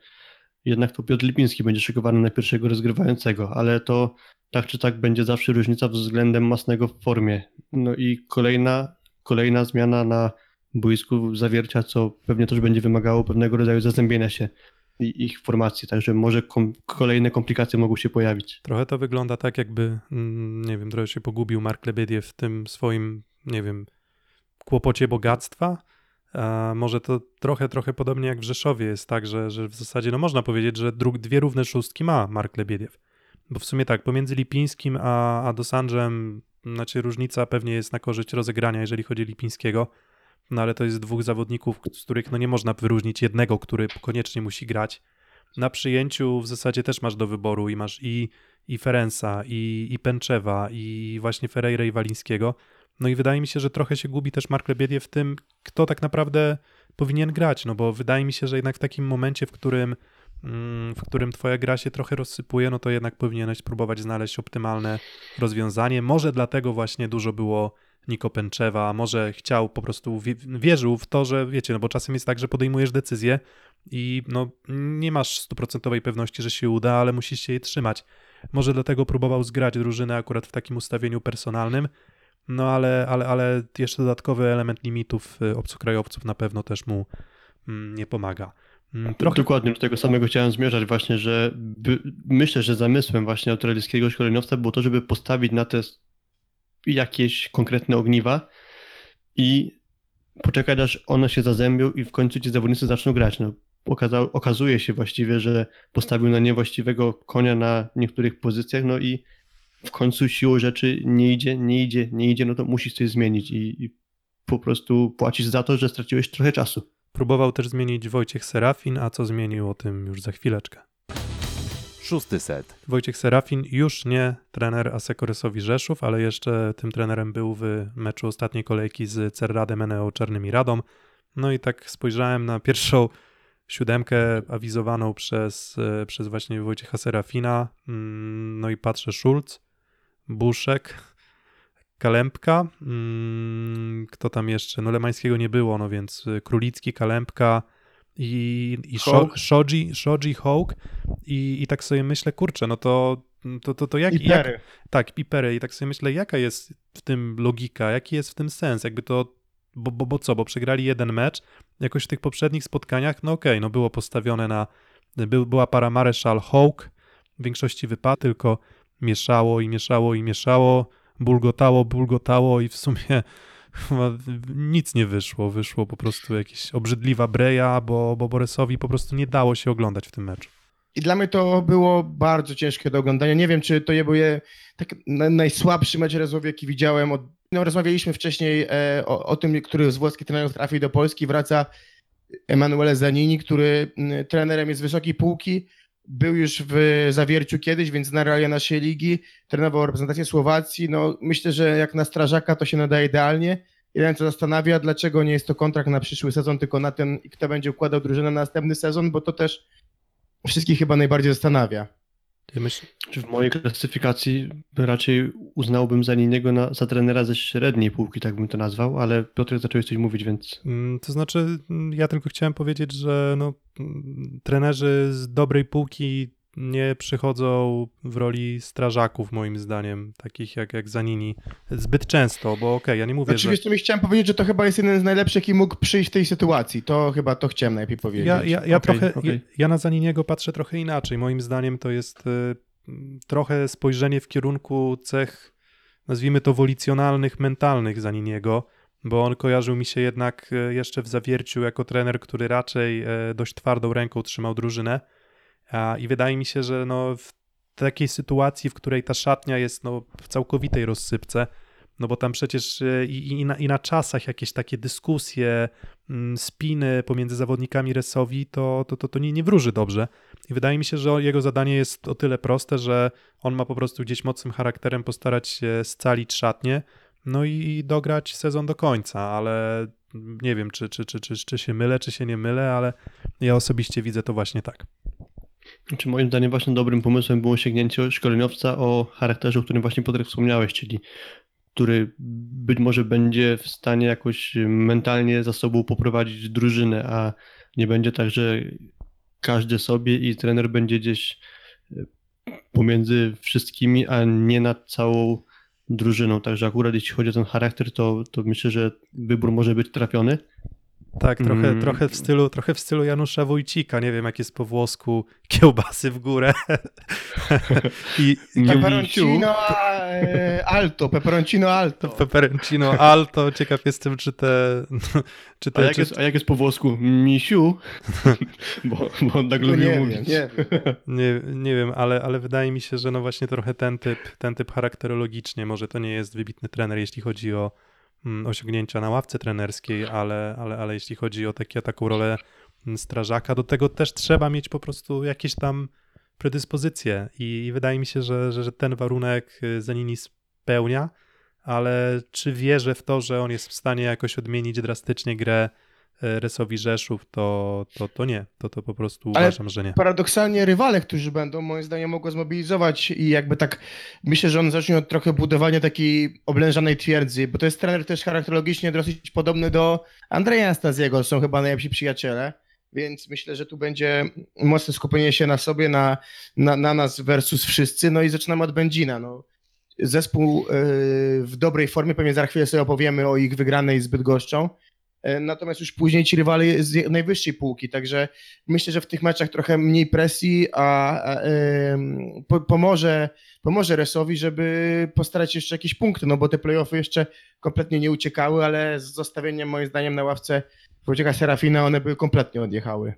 S5: jednak to Piotr Lipiński będzie szykowany na pierwszego rozgrywającego, ale to tak czy tak będzie zawsze różnica względem Masnego w formie. No i kolejna, kolejna zmiana na boisku zawiercia, co pewnie też będzie wymagało pewnego rodzaju zazębienia się ich formacji, także może kom- kolejne komplikacje mogą się pojawić.
S3: Trochę to wygląda tak, jakby, mm, nie wiem, trochę się pogubił Mark Lebediew w tym swoim, nie wiem, kłopocie bogactwa. A może to trochę, trochę podobnie jak w Rzeszowie jest tak, że, że w zasadzie, no można powiedzieć, że dwie równe szóstki ma Mark Lebediew. Bo w sumie tak, pomiędzy Lipińskim a, a Dosanżem, znaczy różnica pewnie jest na korzyść rozegrania, jeżeli chodzi o Lipińskiego, no ale to jest dwóch zawodników, z których no nie można wyróżnić jednego, który koniecznie musi grać. Na przyjęciu w zasadzie też masz do wyboru i masz i, i i, i Pęczewa, i właśnie Ferreira i Walińskiego. No i wydaje mi się, że trochę się gubi też Mark Lebediew w tym, kto tak naprawdę powinien grać, no bo wydaje mi się, że jednak w takim momencie, w którym, w którym twoja gra się trochę rozsypuje, no to jednak powinieneś spróbować znaleźć optymalne rozwiązanie. Może dlatego właśnie dużo było Niko Pęczewa, może chciał po prostu, wie- wierzył w to, że wiecie, no bo czasem jest tak, że podejmujesz decyzję i no nie masz stuprocentowej pewności, że się uda, ale musisz się jej trzymać. Może dlatego próbował zgrać drużynę akurat w takim ustawieniu personalnym, no ale, ale, ale jeszcze dodatkowy element limitów y, obcokrajowców na pewno też mu mm, nie pomaga. Mm, Trochę
S5: Dokładnie do tego samego chciałem zmierzać właśnie, że by, myślę, że zamysłem właśnie australijskiego szkoleniowca było to, żeby postawić na te jakieś konkretne ogniwa i poczekać aż one się zazębią i w końcu ci zawodnicy zaczną grać. No, okazał, okazuje się właściwie, że postawił na niewłaściwego konia na niektórych pozycjach, no i w końcu siłą rzeczy nie idzie, nie idzie, nie idzie, no to musisz coś zmienić i, i po prostu płacisz za to, że straciłeś trochę czasu.
S3: Próbował też zmienić Wojciech Serafin, a co zmienił o tym już za chwileczkę.
S2: Szósty set.
S3: Wojciech Serafin już nie trener Asekoresowi Rzeszów, ale jeszcze tym trenerem był w meczu ostatniej kolejki z Cerradem Eneo Czarnymi Radą. No i tak spojrzałem na pierwszą siódemkę awizowaną przez, przez właśnie Wojciecha Serafina. Mm, No i patrzę Szulc, Buszek, Kalempka. mm, Kto tam jeszcze? No Lemańskiego nie było, no więc y, Królicki, Kalempka i, i. Shoji, Shoji Hołk. I, I tak sobie myślę, kurczę, no to, to, to, to jak,
S4: I
S3: jak, tak, pipery. I tak sobie myślę, jaka jest w tym logika, jaki jest w tym sens? Jakby to, bo, bo, bo co, bo przegrali jeden mecz, jakoś w tych poprzednich spotkaniach, no okej, no było postawione na, był, była para Mareszal Hawk, w większości wypadków, tylko mieszało i mieszało i mieszało, bulgotało, bulgotało i w sumie chyba nic nie wyszło, wyszło po prostu jakieś obrzydliwa breja, bo, bo Boresowi po prostu nie dało się oglądać w tym meczu.
S4: I dla mnie to było bardzo ciężkie do oglądania. Nie wiem, czy to je był je, tak na, najsłabszy mecz Rezowi, jaki widziałem. Od, no, rozmawialiśmy wcześniej e, o, o tym, który z włoskich trenerów trafił do Polski. Wraca Emanuele Zanini, który mm, trenerem jest wysokiej półki. Był już w zawierciu kiedyś, więc zna realia naszej ligi, trenował reprezentację Słowacji. No, myślę, że jak na strażaka to się nadaje idealnie. Jeden co zastanawia, dlaczego nie jest to kontrakt na przyszły sezon, tylko na ten, kto będzie układał drużynę na następny sezon, bo to też wszystkich chyba najbardziej zastanawia.
S3: Ja myśl,
S5: Czy w mojej klasyfikacji raczej uznałbym za niego na, za trenera ze średniej półki, tak bym to nazwał, ale Piotr zacząłeś coś mówić, więc
S3: Mm, To znaczy, mm, ja tylko chciałem powiedzieć, że no, trenerzy z dobrej półki nie przychodzą w roli strażaków, moim zdaniem, takich jak, jak Zanini, zbyt często, bo okej, ja nie mówię,
S4: Znaczy,
S3: że...
S4: mi chciałem powiedzieć, że to chyba jest jeden z najlepszych, jaki mógł przyjść w tej sytuacji. To chyba to chciałem najlepiej powiedzieć.
S3: Ja, ja, ja,
S5: Okej,
S3: trochę,
S5: okej.
S3: ja, ja na Zaniniego patrzę trochę inaczej. Moim zdaniem to jest y, trochę spojrzenie w kierunku cech, nazwijmy to wolicjonalnych, mentalnych Zaniniego, bo on kojarzył mi się jednak y, jeszcze w zawierciu jako trener, który raczej y, dość twardą ręką trzymał drużynę. I wydaje mi się, że no, w takiej sytuacji, w której ta szatnia jest no, w całkowitej rozsypce, no bo tam przecież y, i, i, na, i na czasach jakieś takie dyskusje, mm, spiny pomiędzy zawodnikami Resowi, to, to, to, to nie, nie wróży dobrze. I wydaje mi się, że jego zadanie jest o tyle proste, że on ma po prostu gdzieś mocnym charakterem postarać się scalić szatnię, no i dograć sezon do końca, ale nie wiem, czy, czy, czy, czy, czy się mylę, czy się nie mylę, ale ja osobiście widzę to właśnie tak.
S5: Czy moim zdaniem właśnie dobrym pomysłem było sięgnięcie szkoleniowca o charakterze, o którym właśnie Piotrek wspomniałeś, czyli który być może będzie w stanie jakoś mentalnie za sobą poprowadzić drużynę, a nie będzie tak, że każdy sobie i trener będzie gdzieś pomiędzy wszystkimi, a nie nad całą drużyną. Także akurat jeśli chodzi o ten charakter, to, to myślę, że wybór może być trafiony.
S3: Tak, trochę,
S5: Mm.
S3: trochę, w stylu, trochę w stylu Janusza Wójcika, nie wiem jak jest po włosku, <laughs> kiełbasy w górę. <laughs> I, i
S4: Peperoncino e, alto, peperoncino alto.
S3: Peperoncino Alto, ciekaw jestem, czy te... Czy
S5: A
S3: te
S5: jak
S3: czy,
S5: jest, a jak jest po włosku? Misiu? <laughs> bo, bo on tak lubił
S4: nie wiem,
S5: mówić.
S4: nie wiem.
S3: Nie, nie wiem, ale, ale wydaje mi się, że no właśnie trochę ten typ, ten typ charakterologicznie, może to nie jest wybitny trener, jeśli chodzi o osiągnięcia na ławce trenerskiej, ale, ale, ale jeśli chodzi o takie, taką rolę mm, strażaka, do tego też trzeba mieć po prostu jakieś tam predyspozycje. I, i wydaje mi się, że, że, że ten warunek y, Zanini spełnia, ale czy wierzę w to, że on jest w stanie jakoś odmienić drastycznie grę Resowi Rzeszów, to, to, to nie, to, to po prostu
S4: Ale
S3: uważam, że nie.
S4: Paradoksalnie rywale, którzy będą, moim zdaniem, mogą zmobilizować i jakby tak, myślę, że on zacznie od trochę budowania takiej oblężanej twierdzy, bo to jest trener też charakterologicznie dosyć podobny do Andrzeja Anastazjego, są chyba najlepsi przyjaciele, więc myślę, że tu będzie mocne skupienie się na sobie, na, na, na nas versus wszyscy, no i zaczynamy od Będzina, no. Zespół yy, w dobrej formie, pewnie za chwilę sobie opowiemy o ich wygranej z Bydgoszczą, E, Natomiast już później ci rywale z najwyższej półki, także myślę, że w tych meczach trochę mniej presji, a, a po, pomoże, pomoże Resowi, żeby postarać się jeszcze jakieś punkty, no bo te playoffy jeszcze kompletnie nie uciekały, ale z zostawieniem moim zdaniem na ławce Wojciecha Serafina one były kompletnie odjechały.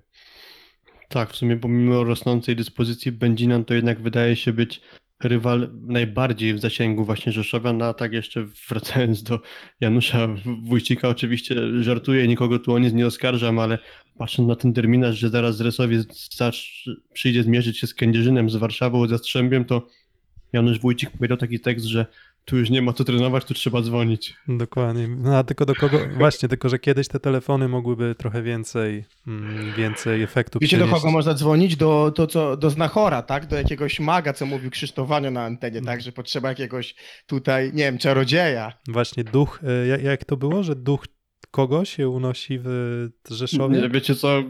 S5: Tak, w sumie pomimo rosnącej dyspozycji Będzinan to jednak wydaje się być rywal najbardziej w zasięgu właśnie Rzeszowia, no a tak jeszcze wracając do Janusza Wójcika, oczywiście żartuję, nikogo tu o nic nie oskarżam, ale patrząc na ten terminarz, że zaraz z Resowie zacz- przyjdzie zmierzyć się z Kędzierzynem, z Warszawą, z Jastrzębiem, to Janusz Wójcik powiedział taki tekst, że tu już nie ma co trenować, tu trzeba dzwonić.
S3: Dokładnie. No a tylko do kogo? <laughs> Właśnie, tylko że kiedyś te telefony mogłyby trochę więcej, mm, więcej efektu
S4: Wiecie do
S3: przynieść.
S4: kogo można dzwonić? Do, to, co, do Znachora, tak? Do jakiegoś maga, co mówił Krzysztof Wanio na antenie, tak? Że potrzeba jakiegoś tutaj, nie wiem, czarodzieja.
S3: Właśnie duch, jak, jak to było, że duch kogo się unosi w Rzeszowie?
S5: Nie, wiecie co,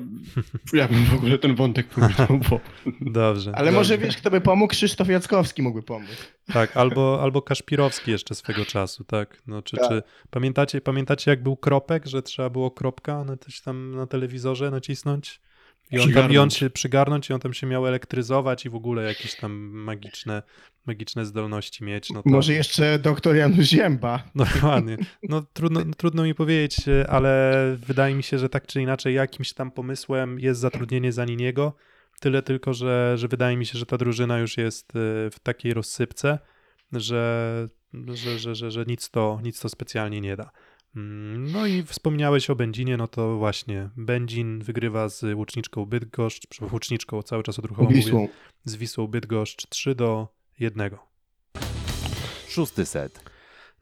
S5: ja bym w ogóle ten wątek powiedział, bo
S3: Dobrze.
S4: Ale może wiesz, kto by pomógł? Krzysztof Jackowski mógłby pomóc.
S3: Tak, albo, albo Kaszpirowski jeszcze swego czasu, tak. No, czy,
S4: Tak.
S3: czy pamiętacie, pamiętacie, jak był kropek, że trzeba było kropka na coś tam na telewizorze nacisnąć? I on, tam, I on się przygarnąć i on tam się miał elektryzować i w ogóle jakieś tam magiczne, magiczne zdolności mieć. No to...
S4: Może jeszcze doktor Janusz Zięba. <laughs>
S3: No dokładnie. No trudno, trudno mi powiedzieć, ale wydaje mi się, że tak czy inaczej jakimś tam pomysłem jest zatrudnienie Zaniniego. Tyle tylko, że, że wydaje mi się, że ta drużyna już jest e, w takiej rozsypce, że, że, że, że, że nic, to, nic to specjalnie nie da. Mm, No i wspomniałeś o Będzinie, no to właśnie Będzin wygrywa z Łuczniczką Bydgoszcz, Łuczniczką cały czas odruchowo mówię,
S4: Wisłą.
S3: z Wisłą Bydgoszcz 3 do 1.
S2: Szósty set.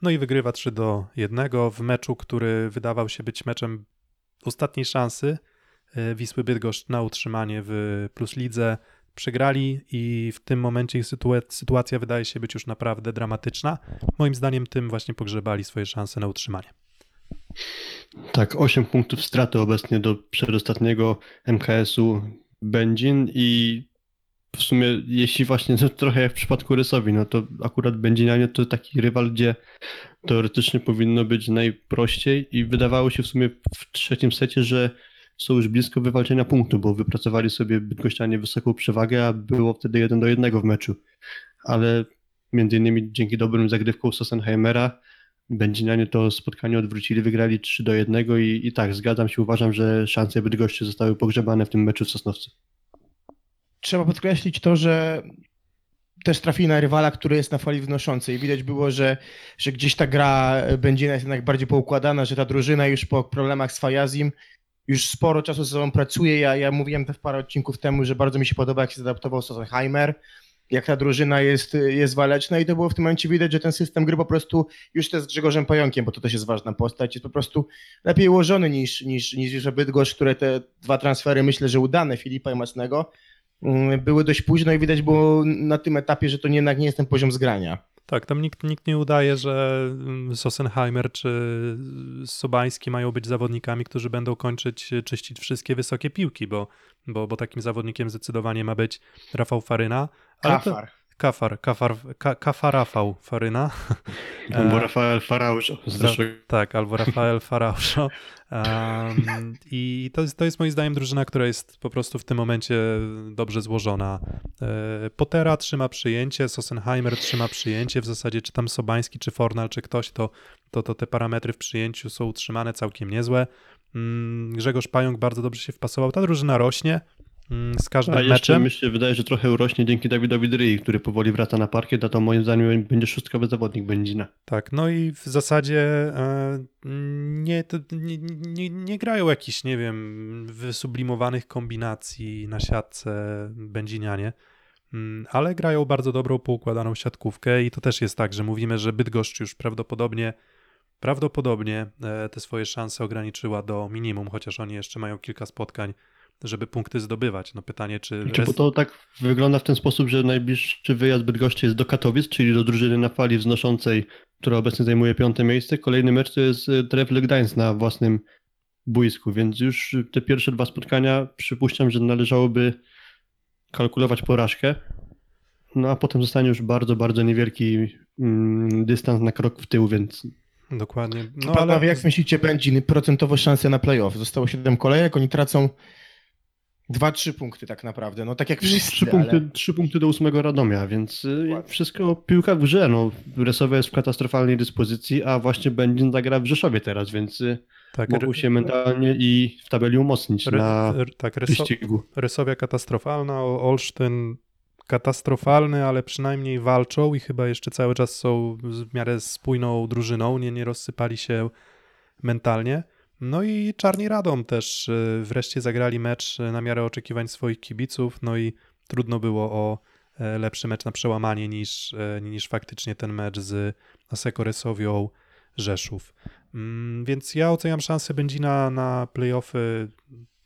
S3: No i wygrywa 3 do 1 w meczu, który wydawał się być meczem ostatniej szansy e, Wisły Bydgoszcz na utrzymanie w Plus Lidze. Przegrali i w tym momencie ich sytua- sytuacja wydaje się być już naprawdę dramatyczna. Moim zdaniem tym właśnie pogrzebali swoje szanse na utrzymanie.
S5: Tak, 8 punktów straty obecnie do przedostatniego MKS-u Będzin i w sumie jeśli właśnie no, trochę jak w przypadku Rysowi, no to akurat Będzinianie to taki rywal, gdzie teoretycznie powinno być najprościej i wydawało się w sumie w trzecim secie, że są już blisko wywalczenia punktu, bo wypracowali sobie Bydgoszczanie wysoką przewagę, a było wtedy 1 do 1 w meczu. Ale między innymi dzięki dobrym zagrywkom Sossenheimera Będzinianie to spotkanie odwrócili, wygrali 3 do 1 i, i tak, zgadzam się, uważam, że szanse Bydgoszczy zostały pogrzebane w tym meczu w Sosnowcu.
S6: Trzeba podkreślić to, że też trafili na rywala, który jest na fali wznoszącej. Widać było, że, że gdzieś ta gra Będzina jest jednak bardziej poukładana, że ta drużyna już po problemach z Fajazim już sporo czasu ze sobą pracuje. Ja, ja mówiłem w parę odcinków temu, że bardzo mi się podoba, jak się zadaptował Sossenheimer, jak ta drużyna jest, jest waleczna i to było w tym momencie widać, że ten system gry po prostu już też z Grzegorzem Pająkiem, bo to też jest ważna postać, jest po prostu lepiej ułożony niż, niż, niż Bydgoszcz, które te dwa transfery myślę, że udane Filipa i Macnego były dość późno i widać było na tym etapie, że to jednak nie jest ten poziom zgrania.
S3: Tak, tam nikt, nikt nie udaje, że mm, Sossenheimer czy Sobański mają być zawodnikami, którzy będą kończyć, czyścić wszystkie wysokie piłki, bo, bo, bo takim zawodnikiem zdecydowanie ma być Rafał Faryna. ale to-
S6: Kafar.
S3: Kafar, Ka, Kafa Rafał Faryna. <laughs>
S5: Albo
S3: E,
S5: Rafael Farausz z
S3: Za-
S5: zeszłego
S3: Tak, albo Rafael Farauszo. Um, I to jest, to jest moim zdaniem drużyna, która jest po prostu w tym momencie dobrze złożona. E, Potera trzyma przyjęcie, Sossenheimer trzyma przyjęcie, w zasadzie czy tam Sobański, czy Fornal, czy ktoś, to, to, to te parametry w przyjęciu są utrzymane całkiem niezłe. Mm, Grzegorz Pająk bardzo dobrze się wpasował. Ta drużyna rośnie z każdym
S5: A jeszcze
S3: meczem.
S5: mi się wydaje, że trochę urośnie dzięki Dawidowi Dryi, który powoli wraca na parkiet, a to moim zdaniem będzie szóstkowy zawodnik Będzina.
S3: Tak, no i w zasadzie e, nie, nie, nie, nie grają jakichś, nie wiem, wysublimowanych kombinacji na siatce będzinianie, Mm, ale grają bardzo dobrą, poukładaną siatkówkę i to też jest tak, że mówimy, że Bydgoszcz już prawdopodobnie prawdopodobnie e, te swoje szanse ograniczyła do minimum, chociaż oni jeszcze mają kilka spotkań, żeby punkty zdobywać. No pytanie, czy...
S5: Czy bo to tak wygląda w ten sposób, że najbliższy wyjazd Bydgoszczy jest do Katowic, czyli do drużyny na fali wznoszącej, która obecnie zajmuje piąte miejsce. Kolejny mecz to jest e, Trefl Gdańsk na własnym boisku, więc już te pierwsze dwa spotkania przypuszczam, że należałoby kalkulować porażkę. No a potem zostanie już bardzo, bardzo niewielki mm, dystans na krok w tył, więc
S3: Dokładnie.
S6: No,
S3: No
S6: Panowie,
S3: ale
S6: jak myślicie, będzie procentowo szanse na playoff? Zostało 7 kolejek, oni tracą 2-3 punkty tak naprawdę. No tak jak wszyscy,
S5: trzy punkty,
S6: ale...
S5: trzy punkty do ósmego Radomia, więc y,
S6: Dokładnie.
S5: wszystko piłka w grze. No, Resowia jest w katastrofalnej dyspozycji, a właśnie Będzin zagra w Rzeszowie teraz, więc y,
S3: tak,
S5: mogą się mentalnie i w tabeli umocnić
S3: ry-
S5: na
S3: ry- tak ryso-. Rysowia katastrofalna, o- Olsztyn katastrofalny, ale przynajmniej walczą i chyba jeszcze cały czas są w miarę spójną drużyną, nie, nie rozsypali się mentalnie. No i Czarni Radom też y, wreszcie zagrali mecz y, na miarę oczekiwań swoich kibiców, no i trudno było o e, lepszy mecz na przełamanie niż, e, niż faktycznie ten mecz z Aseko Rysowią Rzeszów. Mm, Więc ja oceniam szansę Będzina na playoffy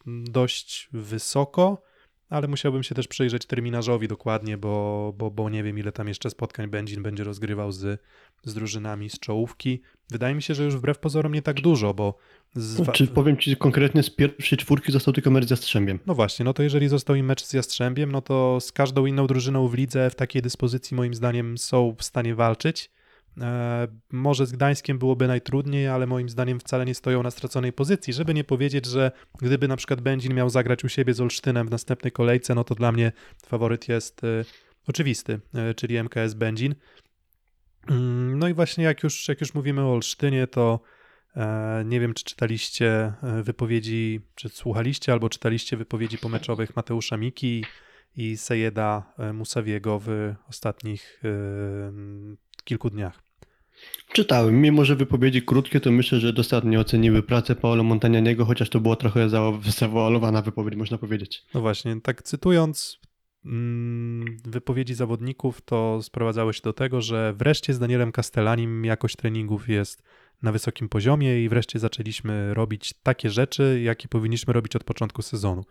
S3: dość wysoko, ale musiałbym się też przyjrzeć terminarzowi dokładnie, bo, bo, bo nie wiem, ile tam jeszcze spotkań Będzin będzie rozgrywał z, z drużynami z czołówki. Wydaje mi się, że już wbrew pozorom nie tak dużo, bo z,
S5: No, czy powiem ci konkretnie, z pierwszej czwórki został tylko mecz z Jastrzębiem.
S3: no właśnie, no to jeżeli został im mecz z Jastrzębiem, no to z każdą inną drużyną w lidze w takiej dyspozycji moim zdaniem są w stanie walczyć. E, może z Gdańskiem byłoby najtrudniej, ale moim zdaniem wcale nie stoją na straconej pozycji. Żeby nie powiedzieć, że gdyby na przykład Będzin miał zagrać u siebie z Olsztynem w następnej kolejce, no to dla mnie faworyt jest e, oczywisty, e, czyli MKS Będzin. Mm, No i właśnie jak już, jak już mówimy o Olsztynie, to nie wiem, czy czytaliście wypowiedzi, czy słuchaliście albo czytaliście wypowiedzi pomeczowych Mateusza Miki i Sejeda Musawiego w ostatnich kilku dniach.
S5: Czytałem, mimo że wypowiedzi krótkie, to myślę, że dostatnio oceniły pracę Paolo Montagnaniego, chociaż to była trochę za- zawoalowana wypowiedź, można powiedzieć.
S3: No właśnie, tak cytując mm, wypowiedzi zawodników, to sprowadzało się do tego, że wreszcie z Danielem Castellanim jakość treningów jest na wysokim poziomie i wreszcie zaczęliśmy robić takie rzeczy, jakie powinniśmy robić od początku sezonu.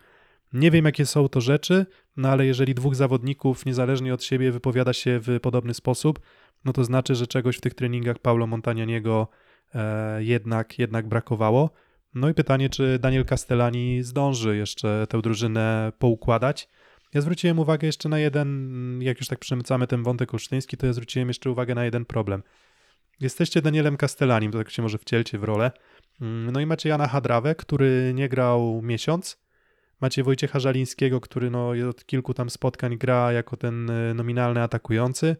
S3: Nie wiem, jakie są to rzeczy, no ale jeżeli dwóch zawodników niezależnie od siebie wypowiada się w podobny sposób, no to znaczy, że czegoś w tych treningach Paulo Montagnaniego e, jednak, jednak brakowało. No i pytanie, czy Daniel Castellani zdąży jeszcze tę drużynę poukładać. Ja zwróciłem uwagę jeszcze na jeden, jak już tak przemycamy ten wątek olsztyński, to ja zwróciłem jeszcze uwagę na jeden problem. Jesteście Danielem Castellanim, to tak się może wcielcie w rolę. Mm, No i macie Jana Hadrawę, który nie grał miesiąc. Macie Wojciecha Żalińskiego, który no, od kilku tam spotkań gra jako ten y, nominalny atakujący.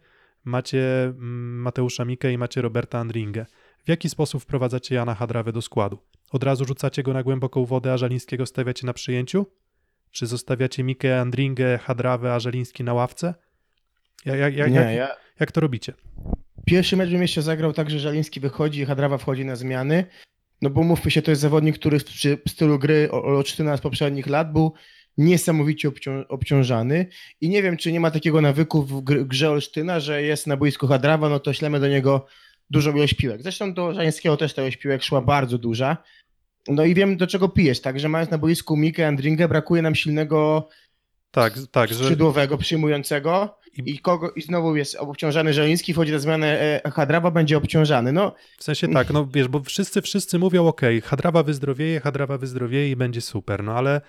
S3: Macie mm, Mateusza Mikę i macie Roberta Andringę. W jaki sposób wprowadzacie Jana Hadrawę do składu? Od razu rzucacie go na głęboką wodę, a Żalińskiego stawiacie na przyjęciu? Czy zostawiacie Mikę, Andringę, Hadrawę, a Żaliński na ławce? Jak, jak, jak,
S4: Nie,
S3: jak,
S4: ja,
S3: jak to robicie?
S4: Pierwszy mecz bym jeszcze zagrał tak, że Żaliński wychodzi i Hadrawa wchodzi na zmiany. No bo mówmy się, to jest zawodnik, który przy stylu gry Olsztyna z poprzednich lat był niesamowicie obcią obciążany i nie wiem, czy nie ma takiego nawyku w gr grze Olsztyna, że jest na boisku Hadrawa, no to ślemy do niego dużą ilość piłek. Zresztą do Żańskiego też ta ilość piłek szła bardzo duża. No i wiem, do czego pijesz, tak, że mając na boisku Mikę Andringę, brakuje nam silnego
S3: Tak, tak, że
S4: skrzydłowego, przyjmującego
S3: I-
S4: i, kogo, i znowu jest obciążany Żeliński, wchodzi na zmianę e, Hadrawa, będzie obciążany. No,
S3: w sensie tak, no wiesz, bo wszyscy, wszyscy mówią, ok, Hadrawa wyzdrowieje, Hadrawa wyzdrowieje i będzie super, no ale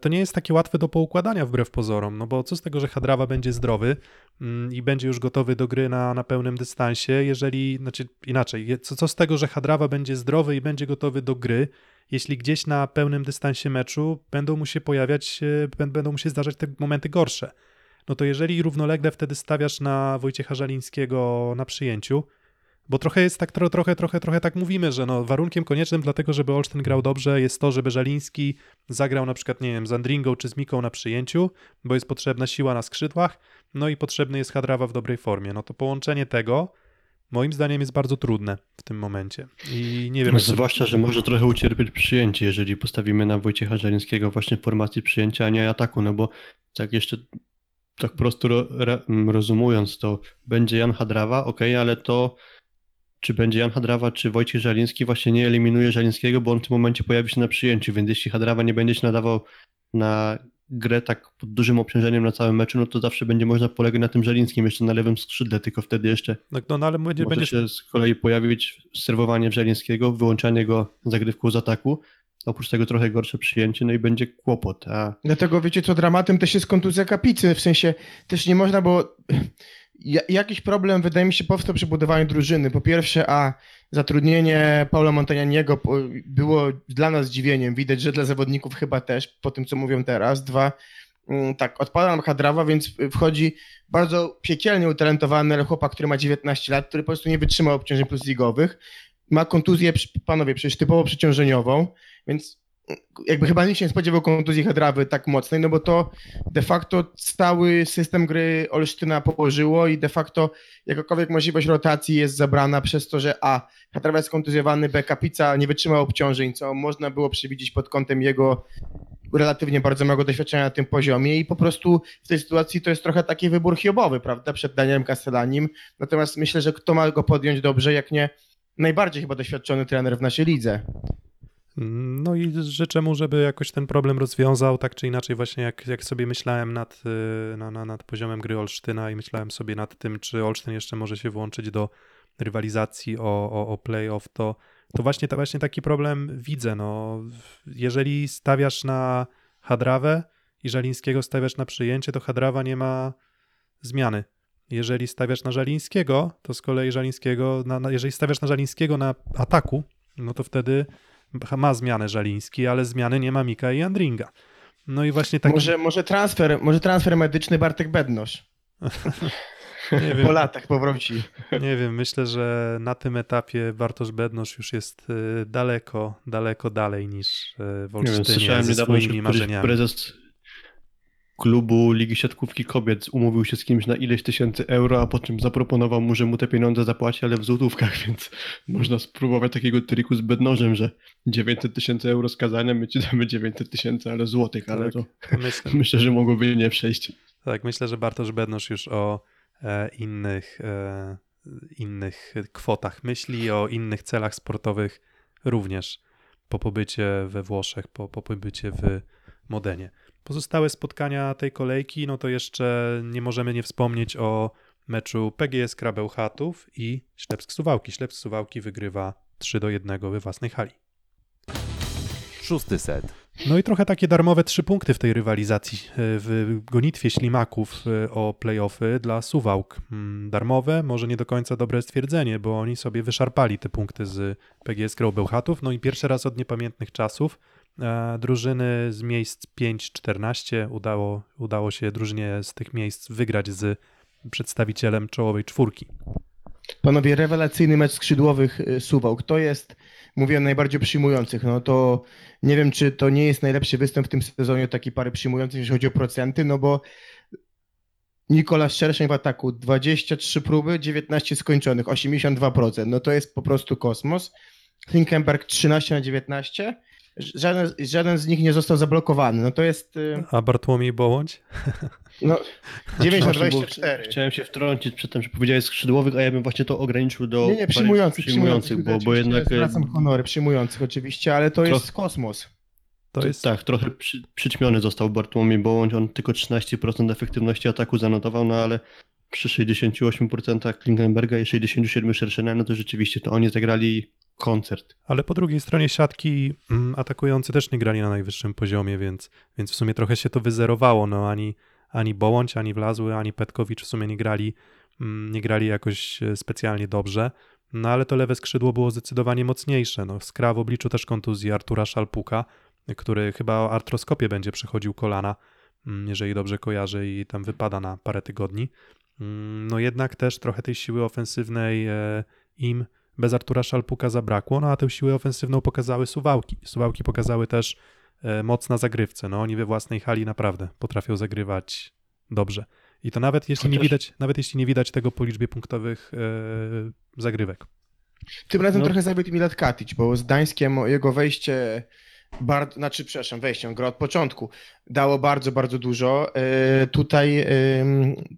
S3: to nie jest takie łatwe do poukładania wbrew pozorom, no bo co z tego, że Hadrawa będzie zdrowy mm, i będzie już gotowy do gry na, na pełnym dystansie, jeżeli, znaczy inaczej, co, co z tego, że Hadrawa będzie zdrowy i będzie gotowy do gry, jeśli gdzieś na pełnym dystansie meczu będą mu się pojawiać, e, bę- będą mu się zdarzać te momenty gorsze. No to jeżeli równolegle wtedy stawiasz na Wojciecha Żalińskiego na przyjęciu, bo trochę jest tak, tro, trochę, trochę, trochę tak mówimy, że no warunkiem koniecznym dlatego, żeby Olsztyn grał dobrze jest to, żeby Żaliński zagrał na przykład, nie wiem, z Andringą czy z Miką na przyjęciu, bo jest potrzebna siła na skrzydłach, no i potrzebny jest Hadrawa w dobrej formie. No to połączenie tego moim zdaniem jest bardzo trudne w tym momencie. I nie wiem, to-
S5: Zwłaszcza, że może trochę ucierpieć przyjęcie, jeżeli postawimy na Wojciecha Żelińskiego właśnie w formacji przyjęcia, a nie ataku, no bo tak jeszcze tak po prostu ro, re, rozumując, to będzie Jan Hadrawa, ok, ale to czy będzie Jan Hadrawa, czy Wojciech Żeliński właśnie nie eliminuje Żelińskiego, bo on w tym momencie pojawi się na przyjęciu, więc jeśli Hadrawa nie będzie się nadawał na grę tak pod dużym obciążeniem na całym meczu, no to zawsze będzie można polegać na tym Żelińskim jeszcze na lewym skrzydle, tylko wtedy jeszcze
S3: no, no, no ale będzie,
S5: może
S3: będziesz,
S5: się z kolei pojawić serwowanie Żelińskiego, wyłączanie go zagrywką z ataku. Oprócz tego trochę gorsze przyjęcie, no i będzie kłopot. A
S4: dlatego wiecie co, dramatem też jest kontuzja kapicy, w sensie też nie można, bo jakiś problem wydaje mi się powstał przy budowaniu drużyny. Po pierwsze, a zatrudnienie Paula Montagnaniego było dla nas zdziwieniem, widać, że dla zawodników chyba też, po tym co mówią teraz. Dwa, mm, tak, odpada nam Hadrawa, więc wchodzi bardzo piekielnie utalentowany chłopak, który ma 19 lat, który po prostu nie wytrzymał obciążeń plus ligowych. Ma kontuzję, panowie, przecież typowo przeciążeniową, więc jakby chyba nikt się nie spodziewał kontuzji Hadrawy tak mocnej, no bo to de facto cały system gry Olsztyna położyło i de facto jakakolwiek możliwość rotacji jest zabrana przez to, że a, Hadrawa jest kontuzjowany, b, Kapica nie wytrzymał obciążeń, co można było przewidzieć pod kątem jego relatywnie bardzo małego doświadczenia na tym poziomie i po prostu w tej sytuacji to jest trochę taki wybór hiobowy, prawda, przed Danielem Castellanim, natomiast myślę, że kto ma go podjąć dobrze, jak nie najbardziej chyba doświadczony trener w naszej lidze.
S3: No i życzę mu, żeby jakoś ten problem rozwiązał, tak czy inaczej, właśnie jak, jak sobie myślałem nad, y, na, na, nad poziomem gry Olsztyna i myślałem sobie nad tym, czy Olsztyn jeszcze może się włączyć do rywalizacji o, o, o playoff, to, to właśnie, to właśnie taki problem widzę. No, jeżeli stawiasz na Hadrawę i Żalińskiego stawiasz na przyjęcie, to Hadrawa nie ma zmiany. Jeżeli stawiasz na Żalińskiego, to z kolei Żalińskiego, na, na, jeżeli stawiasz na Żalińskiego na ataku, no to wtedy ma zmianę Żaliński, ale zmiany nie ma Mika i Andringa. No i właśnie tak.
S4: Może, może, transfer, może transfer medyczny Bartek Bednosz. <laughs>
S3: nie, wiem,
S4: Po latach powróci.
S3: nie wiem, myślę, że na tym etapie Bartosz Bednosz już jest y, daleko, daleko dalej niż y, w
S5: nie wiem,
S3: Olsztynie
S5: słyszałem
S3: ze
S5: niedawno,
S3: swoimi
S5: któryś
S3: marzeniami.
S5: prezes, klubu Ligi Siatkówki Kobiet umówił się z kimś na ileś tysięcy euro, a po czym zaproponował mu, że mu te pieniądze zapłaci, ale w złotówkach, <laughs> więc można spróbować takiego triku z bednożem, że 900 tysięcy euro skazania, my ci damy 900 tysięcy, ale złotych, ale to
S3: Myślę, <laughs>
S5: myślę, że mogłoby nie przejść.
S3: tak, myślę, że Bartosz Bednosz już o e, innych, e, innych kwotach myśli, o innych celach sportowych również po pobycie we Włoszech, po, po pobycie w Modenie. Pozostałe spotkania tej kolejki, no to jeszcze nie możemy nie wspomnieć o meczu PGS Krabełchatów i Ślepsk Suwałki. Ślepsk Suwałki wygrywa 3 do 1 we własnej hali.
S2: Szósty set.
S3: No i trochę takie darmowe trzy punkty w tej rywalizacji e, w gonitwie ślimaków e, o playoffy dla Suwałk. Mm, Darmowe, może nie do końca dobre stwierdzenie, bo oni sobie wyszarpali te punkty z PGS Bełchatów. No i pierwszy raz od niepamiętnych czasów drużyny z miejsc 5-14 udało, udało się drużynie z tych miejsc wygrać z przedstawicielem czołowej czwórki.
S4: Panowie, rewelacyjny mecz skrzydłowych y, Suwałk. To jest, mówię najbardziej przyjmujących. No to nie wiem, czy to nie jest najlepszy występ w tym sezonie taki pary przyjmujących, jeśli chodzi o procenty, no bo Nikola Szerszeń w ataku 23 próby, 19 skończonych, 82%. No to jest po prostu kosmos. Klinkenberg 13 na 19. Żaden, żaden z nich nie został zablokowany. No to jest y,
S3: A Bartłomiej Bołądź?
S4: no, <laughs> 9 na
S5: Przepraszam, bo
S4: 24.
S5: Chciałem się wtrącić przy tym, że powiedziałeś skrzydłowych, a ja bym właśnie to ograniczył do
S4: Nie, nie, przyjmujących,
S5: przyjmujących, bo, bo jednak e,
S4: Zwracam honory przyjmujących oczywiście, ale to
S5: Troch-
S4: jest kosmos.
S3: To jest
S5: Tak, trochę przy, przyćmiony został Bartłomiej Bołądź, on tylko 13% efektywności ataku zanotował, no ale przy 68% Klingenberga i 67% Szerszena, no to rzeczywiście to oni zagrali koncert.
S3: Ale po drugiej stronie siatki mm, atakujący też nie grali na najwyższym poziomie, więc, więc w sumie trochę się to wyzerowało. No, ani, ani Bołądź, ani Wlazły, ani Petkowicz w sumie nie grali, mm, nie grali jakoś e, specjalnie dobrze. No ale to lewe skrzydło było zdecydowanie mocniejsze. No, Skra w obliczu też kontuzji Artura Szalpuka, który chyba o artroskopię będzie przechodził kolana, mm, jeżeli dobrze kojarzę i tam wypada na parę tygodni. No jednak też trochę tej siły ofensywnej e, im bez Artura Szalpuka zabrakło, no a tę siłę ofensywną pokazały Suwałki. Suwałki pokazały też e, moc na zagrywce. No oni we własnej hali naprawdę potrafią zagrywać dobrze. I to nawet jeśli nie widać, nawet jeśli nie widać tego po liczbie punktowych e, zagrywek.
S4: Tym razem
S5: No.
S4: trochę zawiódł Milat Katic, bo z Gdańskiem jego wejście, bardzo, znaczy przepraszam, wejście, on gra od początku, dało bardzo, bardzo dużo. E, tutaj e,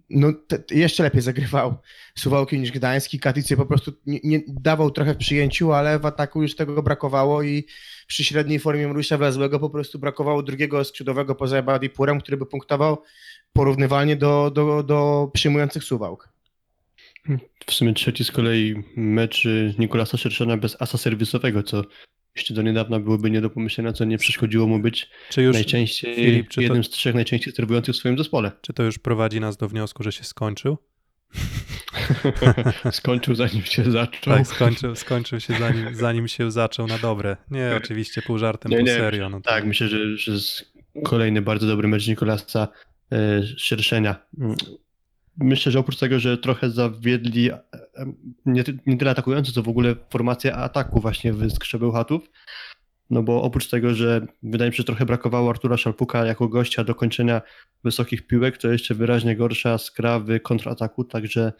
S4: no, te, jeszcze lepiej zagrywał <laughs> Suwałki niż Gdański. Katic je po prostu nie, nie dawał trochę w przyjęciu, ale w ataku już tego brakowało i przy średniej formie Marusia Wlazłego po prostu brakowało drugiego skrzydłowego poza Badipurem, który by punktował porównywalnie do, do, do przyjmujących Suwałk.
S5: W sumie trzeci z kolei mecz Nikolasa Szerszena bez asa serwisowego, co jeszcze do niedawna byłoby nie do pomyślenia, co nie przeszkodziło mu być
S3: Czy już,
S5: najczęściej
S3: Filip, czy to-
S5: jednym z trzech najczęściej serwujących w swoim zespole.
S3: czy to już prowadzi nas do wniosku, że się skończył? <laughs>
S5: Skończył zanim się zaczął.
S3: Tak, skończył, skończył się zanim, zanim się zaczął na dobre. Nie, oczywiście pół żartem,
S5: Nie,
S3: pół
S5: nie,
S3: serio. No to-
S5: Tak, myślę, że, że kolejny bardzo dobry mecz Nikolasa e, Szerszenia. Mm. Myślę, że oprócz tego, że trochę zawiedli e, nie, nie tyle atakujący, co w ogóle formacja ataku właśnie w Skrzebełchatów, no bo oprócz tego, że wydaje mi się, że trochę brakowało Artura Szalpuka jako gościa do kończenia wysokich piłek, to jeszcze wyraźnie gorsza skra w kontrataku, także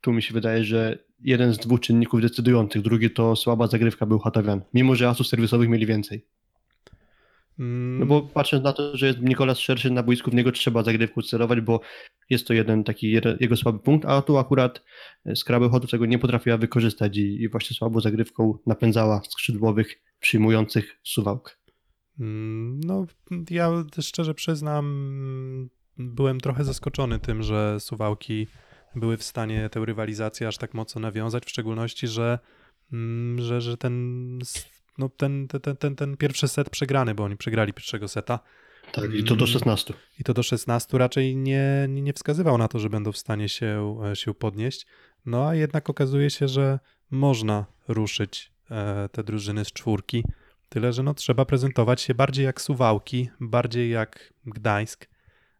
S5: tu mi się wydaje, że jeden z dwóch czynników decydujących, drugi to słaba zagrywka był Hatawian, mimo że asów serwisowych mieli więcej.
S3: Mm,
S5: No bo patrząc na to, że jest Nikolas Szerszy na boisku, w niego trzeba zagrywką celować, bo jest to jeden taki jego słaby punkt, a tu akurat Skraby Chodu tego nie potrafiła wykorzystać i, i właśnie słabą zagrywką napędzała skrzydłowych przyjmujących suwałk.
S3: Mm, No, ja szczerze przyznam, byłem trochę zaskoczony tym, że Suwałki były w stanie tę rywalizację aż tak mocno nawiązać, w szczególności, że, mm, że, że ten, no ten, ten, ten, ten pierwszy set przegrany, bo oni przegrali pierwszego seta
S5: Tak, i to do 16.
S3: i to do 16 raczej nie, nie nie wskazywał na to, że będą w stanie się, e, się podnieść. No a jednak okazuje się, że można ruszyć e, te drużyny z czwórki. Tyle, że no, trzeba prezentować się bardziej jak Suwałki, bardziej jak Gdańsk,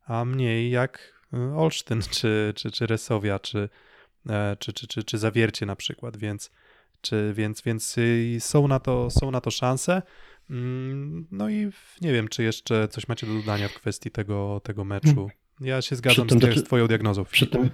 S3: a mniej jak e, Olsztyn, <laughs> czy, czy, czy Resowia, czy, czy, czy, czy, czy Zawiercie na przykład, więc, czy, więc, więc y, są, na to, są na to szanse. Mm, No i nie wiem, czy jeszcze coś macie do dodania w kwestii tego, tego meczu. Ja się zgadzam z, te-
S5: zaczy-
S3: z twoją diagnozą.
S5: Przedtem,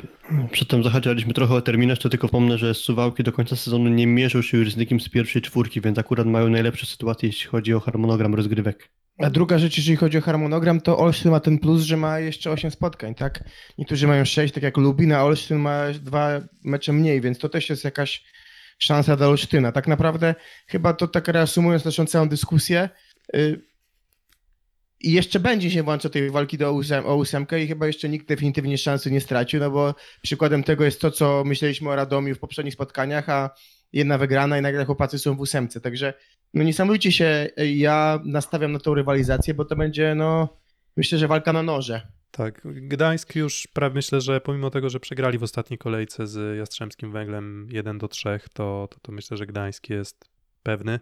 S5: przedtem zahaczaliśmy trochę o terminarz, to tylko pomnę, że Suwałki do końca sezonu nie mierzą się już z nikim z pierwszej czwórki, więc akurat mają najlepsze sytuacje, jeśli chodzi o harmonogram rozgrywek.
S4: A druga rzecz, jeżeli chodzi o harmonogram, to Olsztyn ma ten plus, że ma jeszcze 8 spotkań, tak? Niektórzy mają 6, tak jak Lubin, a Olsztyn ma dwa mecze mniej, więc to też jest jakaś szansa dla Olsztyna. Tak naprawdę, chyba to tak reasumując naszą całą dyskusję, y, i jeszcze będzie się włączał tej walki do ósem, o ósemkę i chyba jeszcze nikt definitywnie szansy nie stracił, no bo przykładem tego jest to, co myśleliśmy o Radomiu w poprzednich spotkaniach, a jedna wygrana i nagle chłopacy są w ósemce, także no niesamowicie się y, ja nastawiam na tą rywalizację, bo to będzie, no, myślę, że walka na noże.
S3: Tak, Gdańsk już prawie myślę, że pomimo tego, że przegrali w ostatniej kolejce z Jastrzębskim Węglem 1 do 3, to, to, to myślę, że Gdańsk jest pewny.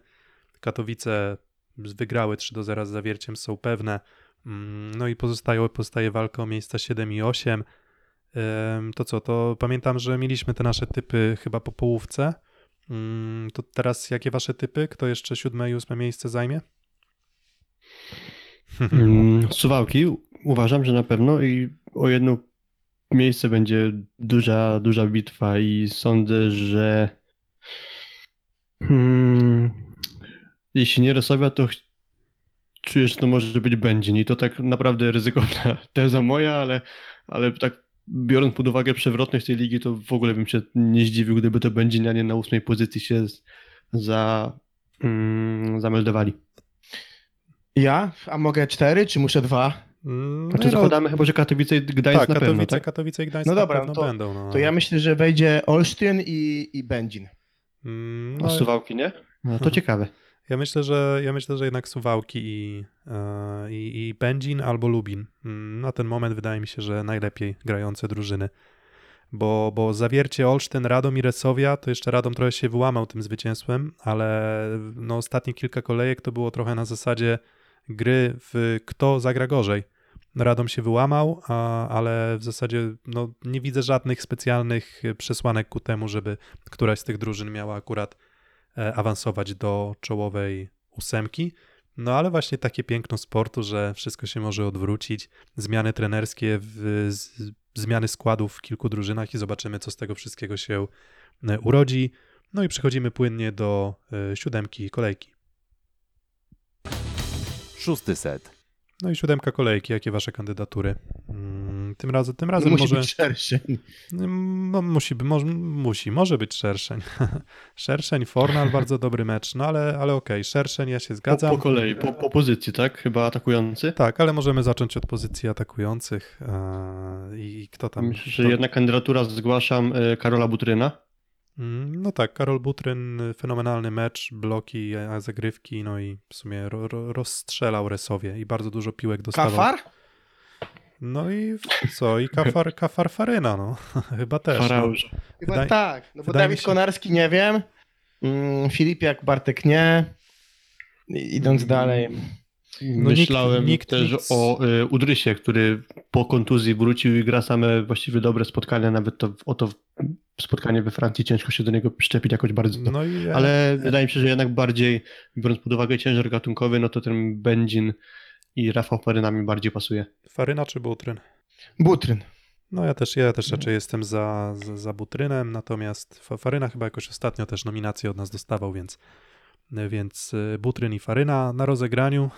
S3: Katowice wygrały 3 do 0 z zawierciem, są pewne. Mm, No i pozostaje, pozostaje walka o miejsca 7 i 8. Ym, To co, to pamiętam, że mieliśmy te nasze typy chyba po połówce. Mm, To teraz jakie wasze typy? Kto jeszcze siódme i ósme miejsce zajmie?
S5: Mm, Suwałki uważam, że na pewno i o jedno miejsce będzie duża, duża bitwa i sądzę, że hmm, jeśli nie Rosowia, to czuję, że to może być Będzin i to tak naprawdę ryzykowna <laughs> teza moja, ale, ale tak biorąc pod uwagę przewrotność tej ligi, to w ogóle bym się nie zdziwił, gdyby to Będzinianie na ósmej pozycji się za, mm, zameldowali.
S4: Ja? A mogę cztery, czy muszę dwa?
S5: Znaczy
S3: no,
S5: zakładamy chyba, że Katowice i Gdańsk
S3: tak,
S5: na
S3: Katowice,
S5: pewno, tak?
S3: Katowice i Gdańsk
S4: No
S3: na
S4: dobra,
S3: pewno
S4: to-
S3: będą. No.
S4: To ja myślę, że wejdzie Olsztyn i, i Będzin.
S3: Mm,
S5: A
S3: no,
S5: Suwałki, nie? No, to ciekawe.
S3: ja, myślę, że, ja myślę, że jednak Suwałki i, e, i, i Będzin albo Lubin. Mm, Na ten moment wydaje mi się, że najlepiej grające drużyny. Bo, bo zawiercie Olsztyn, Radom i Resowia, to jeszcze Radom trochę się wyłamał tym zwycięstwem, ale no ostatnie kilka kolejek to było trochę na zasadzie gry w kto zagra gorzej. Radom się wyłamał, a, ale w zasadzie no, nie widzę żadnych specjalnych przesłanek ku temu, żeby któraś z tych drużyn miała akurat e, awansować do czołowej ósemki. No ale właśnie takie piękno sportu, że wszystko się może odwrócić. Zmiany trenerskie, w, z, zmiany składów w kilku drużynach i zobaczymy, co z tego wszystkiego się e, urodzi. No i przechodzimy płynnie do e, siódemki kolejki.
S2: Szósty set.
S3: No i siódemka kolejki, jakie wasze kandydatury? Mm, Tym razem, tym razem
S4: Musi
S3: może...
S4: być szerszy.
S3: No, musi, może, musi, może być Szerszeń. <laughs> Szerszeń, Fornal, <laughs> bardzo dobry mecz, no ale, ale okej, Szerszeń, ja się
S5: Po,
S3: zgadzam.
S5: po kolei, po, po pozycji, tak? Chyba atakujący.
S3: Tak, ale możemy zacząć od pozycji atakujących e, i kto tam...
S5: Myślę, że
S3: kto-
S5: jedna kandydatura zgłaszam e, Karola Butryna.
S3: Mm, No tak, Karol Butryn, fenomenalny mecz, bloki, zagrywki, no i w sumie ro, ro, rozstrzelał Resowie i bardzo dużo piłek dostawał.
S4: Kafar?
S3: No i co, i Kafar, <laughs> Kafar Faryna, no, <laughs> chyba też. No.
S4: Chyba
S3: Wydaje-
S4: tak. No bo
S3: wydaje
S4: Dawid
S3: się-
S4: Konarski nie wiem. Mm, Filipiak, Bartek nie. I- Idąc dalej.
S3: No nikt-
S5: Myślałem
S3: nikt
S5: też
S3: nic-
S5: o e, Udrysie, który po kontuzji wrócił i gra same właściwie dobre spotkania, nawet to, o to spotkanie we Francji ciężko się do niego przyczepić jakoś bardzo.
S3: No i
S5: Ale wydaje mi się, że jednak bardziej, biorąc pod uwagę ciężar gatunkowy, no to ten Będzin i Rafał Faryna mi bardziej pasuje.
S3: Faryna czy Butryn?
S4: Butryn.
S3: No ja też, ja też raczej jestem za, za, za Butrynem, natomiast Fa- Faryna chyba jakoś ostatnio też nominację od nas dostawał, więc, więc y, Butryn i Faryna na rozegraniu.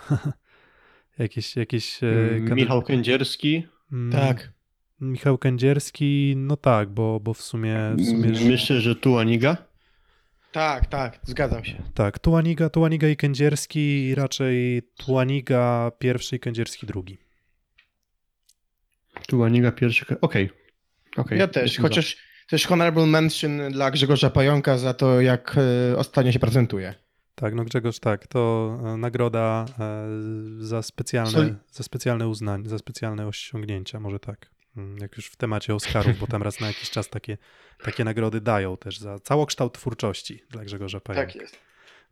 S3: <laughs> jakieś, jakieś y, kandy-
S5: Michał Kędzierski.
S3: Mm,
S4: Tak.
S3: Michał Kędzierski, no tak, bo, bo w sumie, w sumie
S5: Myślę, że Tuaniga.
S4: Tak, tak, zgadzam się.
S3: tak, Tuaniga, Tuaniga i Kędzierski i raczej Tuaniga pierwszy i Kędzierski drugi.
S5: Tuaniga pierwszy. Okej. Okej.
S4: Ja też, chociaż też honorable mention dla Grzegorza Pająka za to, jak e, ostatnio się prezentuje.
S3: Tak, no Grzegorz, tak, to e, nagroda e, za specjalne, za specjalne uznanie, za specjalne osiągnięcia, może tak. Mm, Jak już w temacie Oscarów, bo tam raz na jakiś czas takie, takie nagrody dają też za całokształt twórczości dla Grzegorza Pająka.
S4: Tak jest.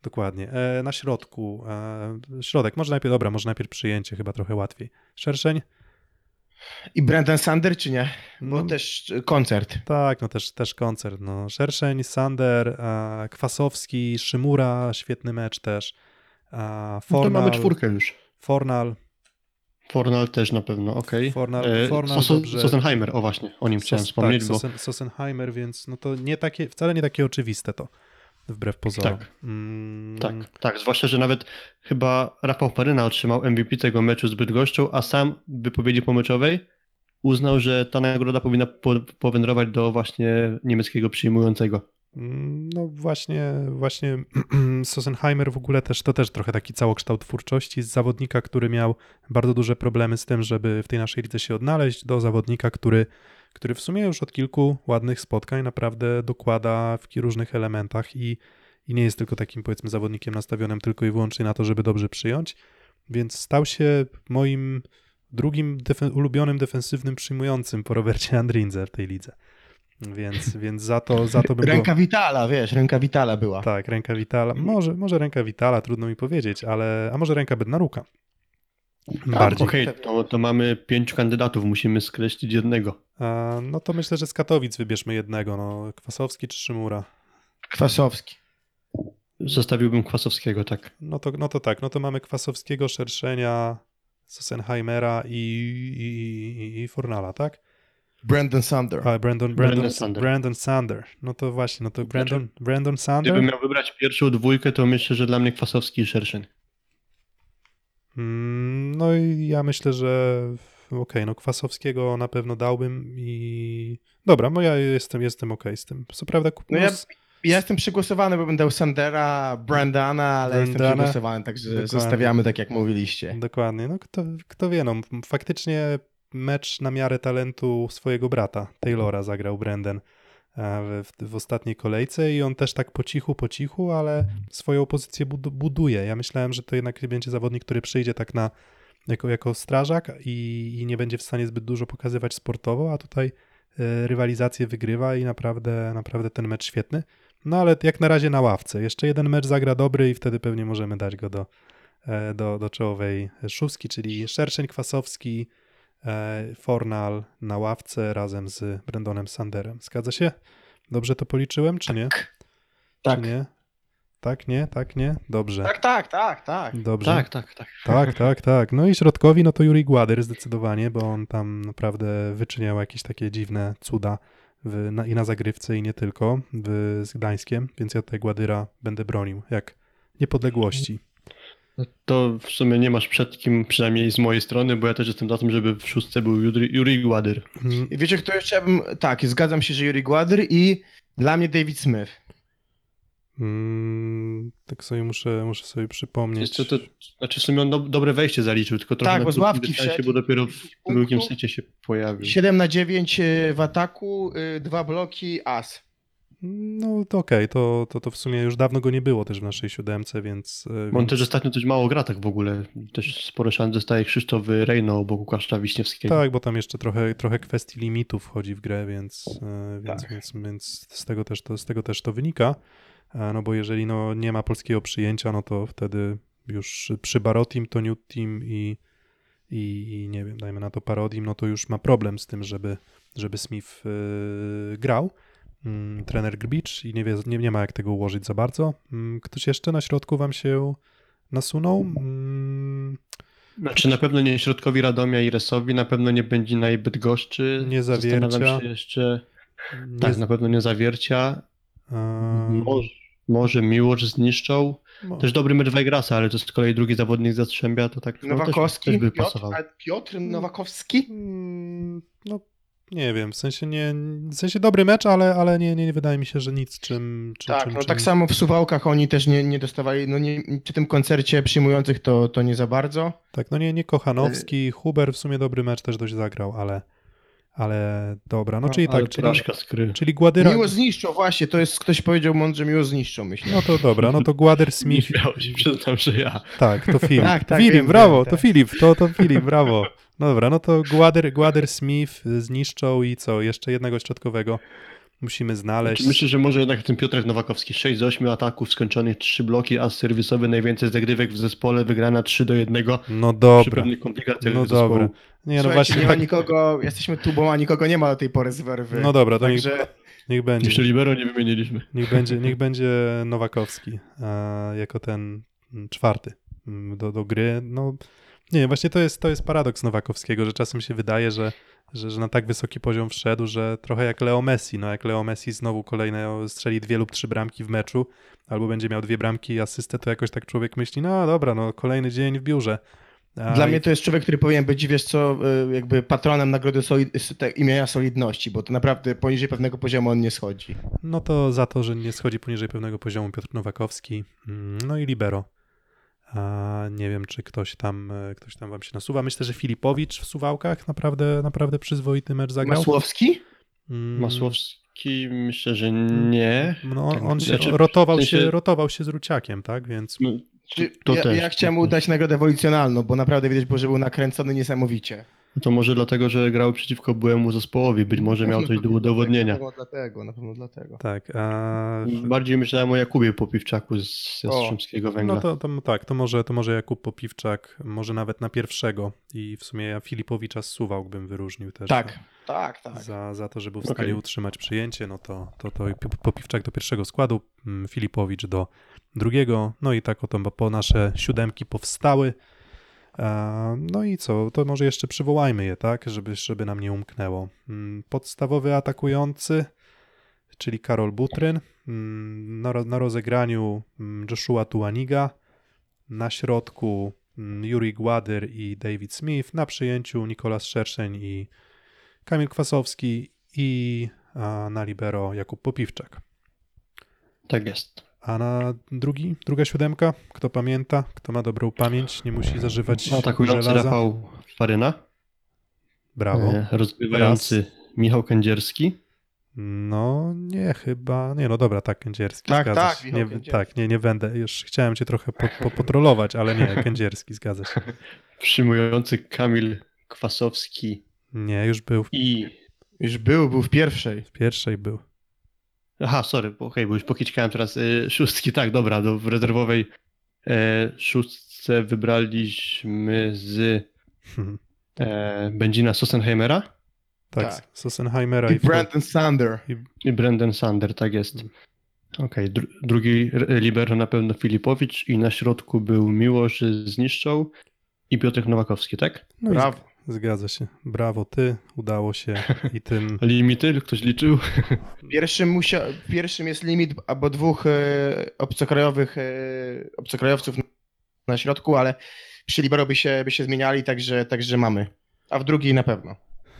S3: Dokładnie. E, na środku, środek, może najpierw, dobra, może najpierw przyjęcie, chyba trochę łatwiej. Szerszeń?
S4: I Brendan Sander, czy nie? Bo
S3: No,
S4: też e, koncert.
S3: Tak, no też, też koncert. No. Szerszeń, Sander, e, Kwasowski, Szymura, świetny mecz też. A
S5: No to
S3: Fornal,
S5: mamy czwórkę już.
S3: Fornal,
S5: Fornal też na pewno, okej.
S3: Fornal,
S5: E,
S3: Fornal
S5: Sosen-
S3: dobrze.
S5: Sosenheimer, o właśnie, o nim chciałem
S3: Sos-
S5: wspomnieć,
S3: tak,
S5: bo
S3: Sosen, Sosenheimer, więc no to nie takie, wcale nie takie oczywiste to, wbrew pozorom.
S5: Tak.
S3: Mm,
S5: tak, tak, zwłaszcza, że nawet chyba Rafał Paryna otrzymał MVP tego meczu z Bydgoszczą, a sam w wypowiedzi pomeczowej uznał, że ta nagroda powinna po, powędrować do właśnie niemieckiego przyjmującego.
S3: Mm, No właśnie, właśnie <clears throat> Sosenheimer w ogóle też to też trochę taki całokształt twórczości z zawodnika, który miał bardzo duże problemy z tym, żeby w tej naszej lidze się odnaleźć, do zawodnika, który, który w sumie już od kilku ładnych spotkań naprawdę dokłada w różnych elementach i, i nie jest tylko takim powiedzmy zawodnikiem nastawionym tylko i wyłącznie na to, żeby dobrze przyjąć, więc stał się moim drugim defen- ulubionym defensywnym przyjmującym po Robercie Andrinze w tej lidze. Więc, więc za to, za to bym go...
S6: Ręka Vitala, wiesz, ręka Vitala była.
S3: Tak, ręka Vitala. Może, może ręka Vitala, trudno mi powiedzieć, ale. A może ręka Bednaruka. Bardziej.
S5: Okej, to, to mamy pięciu kandydatów, musimy skreślić jednego.
S3: A, no to myślę, że z Katowic wybierzmy jednego. No, Kwasowski czy Szymura.
S6: Kwasowski.
S5: Zostawiłbym Kwasowskiego, tak.
S3: No to, no to tak, no to mamy Kwasowskiego, Szerszenia, Sosenheimera i, i, i, i Fornala, tak?
S6: Brandon Sander.
S3: A, Brandon, Brandon,
S5: Brandon Sander.
S3: Brandon Sander. No to właśnie, no to Brandon, Brandon Sander.
S5: Gdybym miał wybrać pierwszą dwójkę, to myślę, że dla mnie Kwasowski i Szerszeń.
S3: Mm, No i ja myślę, że okej, no Kwasowskiego na pewno dałbym i dobra, no ja jestem, jestem okej z tym. Co prawda
S6: No ja-
S3: Kupnus,
S6: Ja jestem przygłosowany, bo dał Sandera, Brandana, ale jestem
S3: Brandana.
S6: przygłosowany, także
S3: Dokładnie.
S6: zostawiamy tak, jak mówiliście.
S3: dokładnie, no kto, kto wie, no faktycznie mecz na miarę talentu swojego brata, Taylora zagrał Brandon w, w ostatniej kolejce i on też tak po cichu, po cichu, ale swoją pozycję bud- buduje. Ja myślałem, że to jednak będzie zawodnik, który przyjdzie tak na jako, jako strażak i, i nie będzie w stanie zbyt dużo pokazywać sportowo, a tutaj e, rywalizację wygrywa i naprawdę, naprawdę ten mecz świetny. No ale jak na razie na ławce. Jeszcze jeden mecz zagra dobry i wtedy pewnie możemy dać go do, e, do, do czołowej szóstki, czyli Szerszeń Kwasowski, e, Fornal na ławce razem z Brandonem Sanderem. Zgadza się? Dobrze to policzyłem, czy nie?
S6: Tak.
S3: Czy nie? Tak, nie, tak, nie? Dobrze.
S6: Tak, tak, tak, tak.
S3: Dobrze.
S5: Tak, tak, tak.
S3: Tak, tak, tak. No i środkowi, no to Juri Gładyr zdecydowanie, bo on tam naprawdę wyczyniał jakieś takie dziwne cuda w, na, i na zagrywce, i nie tylko w, z Gdańskiem, więc ja tutaj Gładyra będę bronił, jak niepodległości.
S5: To w sumie nie masz przed kim, przynajmniej z mojej strony, bo ja też jestem za tym, żeby w szóstce był Juri, Juri Gładyr.
S6: I wiecie, kto jeszcze bym... Tak, zgadzam się, że Yuri Gładyr i dla mnie David Smith.
S3: Mm, tak sobie muszę, muszę sobie przypomnieć.
S5: Jeszcze to, znaczy w sumie on do, dobre wejście zaliczył, tylko trochę
S6: Tak,
S5: na
S6: bo z ławki wszedł,
S5: bo dopiero w drugim secie się pojawił.
S6: 7 na 9 w ataku, y, dwa bloki, as.
S3: No to okej, to, to, to w sumie już dawno go nie było też w naszej siódemce, więc... e,
S5: Bo on
S3: więc...
S5: też ostatnio coś mało gra tak w ogóle. Też sporo szans dostaje Krzysztof Rejno obok Łukasza Wiśniewskiego.
S3: Tak, bo tam jeszcze trochę, trochę kwestii limitów wchodzi w grę, więc, e, więc,
S6: Tak.
S3: więc, więc z, tego też to, z tego też to wynika. E, No bo jeżeli no, nie ma polskiego przyjęcia, no to wtedy już przy Barotim to New Team i, i, i nie wiem, dajmy na to Parodim, no to już ma problem z tym, żeby, żeby Smith e, grał. Mm, trener Gbicz i nie, wie, nie, nie ma jak tego ułożyć za bardzo. Mm, Ktoś jeszcze na środku wam się nasunął? Mm,
S5: Znaczy na pewno nie środkowi Radomia i Resowi, na pewno nie będzie na Bydgoszczy.
S3: Nie
S5: Zastanawiam
S3: Zawiercia.
S5: się jeszcze.
S3: nie
S5: Tak,
S3: z-
S5: na pewno nie Zawiercia.
S3: e,
S5: Może, może Miłosz zniszczą. Też dobry mecz Wajgrasa, ale to z kolei drugi zawodnik Zastrzębia, to tak no, też,
S6: Nowakowski,
S5: też by
S6: Piotr,
S5: pasował.
S6: Piotr Nowakowski?
S3: Mm, No, nie wiem, w sensie nie, w sensie dobry mecz, ale, ale nie, nie, nie wydaje mi się, że nic czym... czym
S6: Tak,
S3: czym,
S6: no
S3: czym...
S6: tak samo w Suwałkach oni też nie, nie dostawali, no nie, przy tym koncercie przyjmujących to, to nie za bardzo.
S3: Tak, no nie, nie Kochanowski, Huber w sumie dobry mecz też dość zagrał, ale, ale dobra, no czyli
S5: Ale
S3: tak, czyli, czyli Gładyra...
S6: Miło zniszczą, właśnie, to jest, ktoś powiedział mądrze, miło zniszczą, myślę.
S3: No to dobra, no to Gładyr <laughs>
S5: Nie
S3: Smith,
S5: śmiałeś, przyznam, że ja.
S3: tak, to Filip.
S6: Tak, tak,
S3: Filip,
S6: wiem,
S3: brawo,
S6: wiem,
S3: to
S6: tak.
S3: Filip, to, to Filip, brawo. No dobra, no to Gładyr, Gładyr Smith zniszczą i co, jeszcze jednego środkowego musimy znaleźć.
S5: Myślę, że może jednak ten Piotrek Nowakowski. 6 z 8 ataków, skończonych 3 bloki, a serwisowy najwięcej zagrywek w zespole, wygrana 3 do 1
S3: No
S5: przy
S3: dobra,
S5: pewnych komplikacjach
S3: no
S5: zespołu.
S3: dobra. Nie, no
S6: Słuchajcie,
S3: właśnie
S6: nie ma
S3: tak,
S6: nikogo, jesteśmy tubą, a nikogo nie ma do tej pory z werwy.
S3: no dobra, to niech,
S6: Także
S3: niech będzie.
S5: Jeszcze Libero nie wymieniliśmy.
S3: Niech będzie, niech będzie Nowakowski jako ten czwarty. mm, do, do gry. No nie właśnie to jest, to jest paradoks Nowakowskiego, że czasem się wydaje, że, że, że na tak wysoki poziom wszedł, że trochę jak Leo Messi. No jak Leo Messi znowu kolejne strzeli dwie lub trzy bramki w meczu, albo będzie miał dwie bramki i asystę, to jakoś tak człowiek myśli, no dobra, no kolejny dzień w biurze. A
S6: Dla
S3: i-
S6: mnie to jest człowiek, który powinien być, wiesz co, y, jakby patronem nagrody solid, imienia Solidności, bo to naprawdę poniżej pewnego poziomu on nie schodzi.
S3: No to za to, że nie schodzi poniżej pewnego poziomu Piotr Nowakowski, mm, no i Libero. A nie wiem, czy ktoś tam, e, ktoś tam wam się nasuwa. Myślę, że Filipowicz w Suwałkach naprawdę, naprawdę przyzwoity mecz zagrał.
S6: Masłowski?
S3: Mm,
S5: Masłowski myślę, że nie.
S3: No,
S5: Tak,
S3: on się
S5: znaczy,
S3: rotował,
S5: w sensie-
S3: się, rotował się z Ruciakiem, tak? Więc
S5: No,
S6: Czy,
S5: to
S6: ja,
S5: też.
S6: ja chciałem mu dać nagrodę ewolucjonalną, bo naprawdę widać było, że był nakręcony niesamowicie.
S5: To może dlatego, że grał przeciwko byłemu zespołowi, być może miał coś do <laughs> udowodnienia.
S6: Na pewno dlatego, na pewno dlatego.
S3: tak. A,
S5: Bardziej myślałem o Jakubie Popiwczaku z
S6: O,
S5: Jastrzębskiego Węgla.
S3: no to, to tak, to może, to może Jakub Popiwczak, może nawet na pierwszego i w sumie ja Filipowicza z Suwałk bym wyróżnił też.
S6: Tak, tak, tak.
S3: za, za to, że był w stanie
S5: Okej.
S3: utrzymać przyjęcie, no to, to, to Pi- Popiwczak do pierwszego składu, mm, Filipowicz do drugiego, no i tak oto po nasze siódemki powstały. E, No i co, to może jeszcze przywołajmy je, tak, żeby, żeby nam nie umknęło. Mm, Podstawowy atakujący, czyli Karol Butryn, mm, na, na rozegraniu mm, Joshua Tuaniga, na środku Yuri Gładyr i David Smith, na przyjęciu Nikolas Szerszeń i Kamil Kwasowski i na libero Jakub Popiwczak.
S5: Tak jest.
S3: A na drugi, druga siódemka, kto pamięta, kto ma dobrą pamięć, nie musi zażywać
S5: Atakujący
S3: żelaza.
S5: Rafał Faryna,
S3: Brawo.
S5: e, rozgrywający Michał Kędzierski,
S3: No nie, chyba, nie no dobra, tak, Kędzierski,
S6: Tak,
S3: zgadza
S6: tak,
S3: Nie, tak, nie, nie będę, już chciałem cię trochę po, po, potrolować, ale nie, <laughs> Kędzierski, zgadza się.
S5: przyjmujący Kamil Kwasowski
S3: Nie, już był, w
S5: i...
S6: Już był, był w pierwszej.
S3: pierwszej był.
S5: Aha, sorry, bo, okej, bo już pokiczkałem teraz e, szóstki, tak, dobra, do, w rezerwowej e, szóstce wybraliśmy z e, Benzina Sossenheimera
S3: Tak,
S6: Tak.
S3: Sossenheimera
S6: I
S3: i,
S6: Brandon Sander.
S5: i Brendan Sander, tak jest. Okej, dru, drugi libero na pewno Filipowicz i na środku był Miłosz Zniszczą i Piotrek Nowakowski, tak?
S3: no i
S6: Brawo.
S3: Zgadza się. Brawo ty, udało się i tym <laughs>
S5: Limity, ktoś liczył?
S6: Pierwszym, musia... Pierwszym jest limit albo dwóch e, obcokrajowych e, obcokrajowców na środku, ale przy libero by się, by się zmieniali, także, także mamy. A w drugiej na pewno.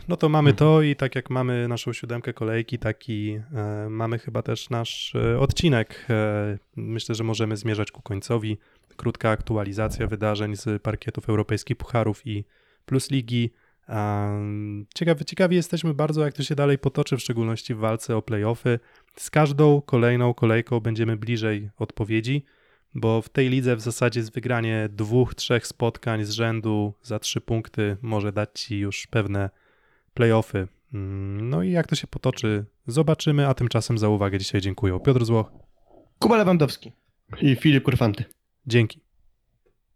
S3: No to mamy to i tak jak mamy naszą siódemkę kolejki, taki e, mamy chyba też nasz e, odcinek. E, myślę, że możemy zmierzać ku końcowi. Krótka aktualizacja wydarzeń z parkietów europejskich pucharów i plus ligi. Ciekawi, ciekawi jesteśmy bardzo, jak to się dalej potoczy, w szczególności w walce o playoffy. Z każdą kolejną kolejką będziemy bliżej odpowiedzi, bo w tej lidze w zasadzie jest wygranie dwóch, trzech spotkań z rzędu za trzy punkty może dać ci już pewne playoffy. Mm, No i jak to się potoczy, zobaczymy, a tymczasem za uwagę dzisiaj dziękuję. Piotr Złoch,
S6: Kuba Lewandowski.
S5: I Filip Kurfanty.
S3: dzięki.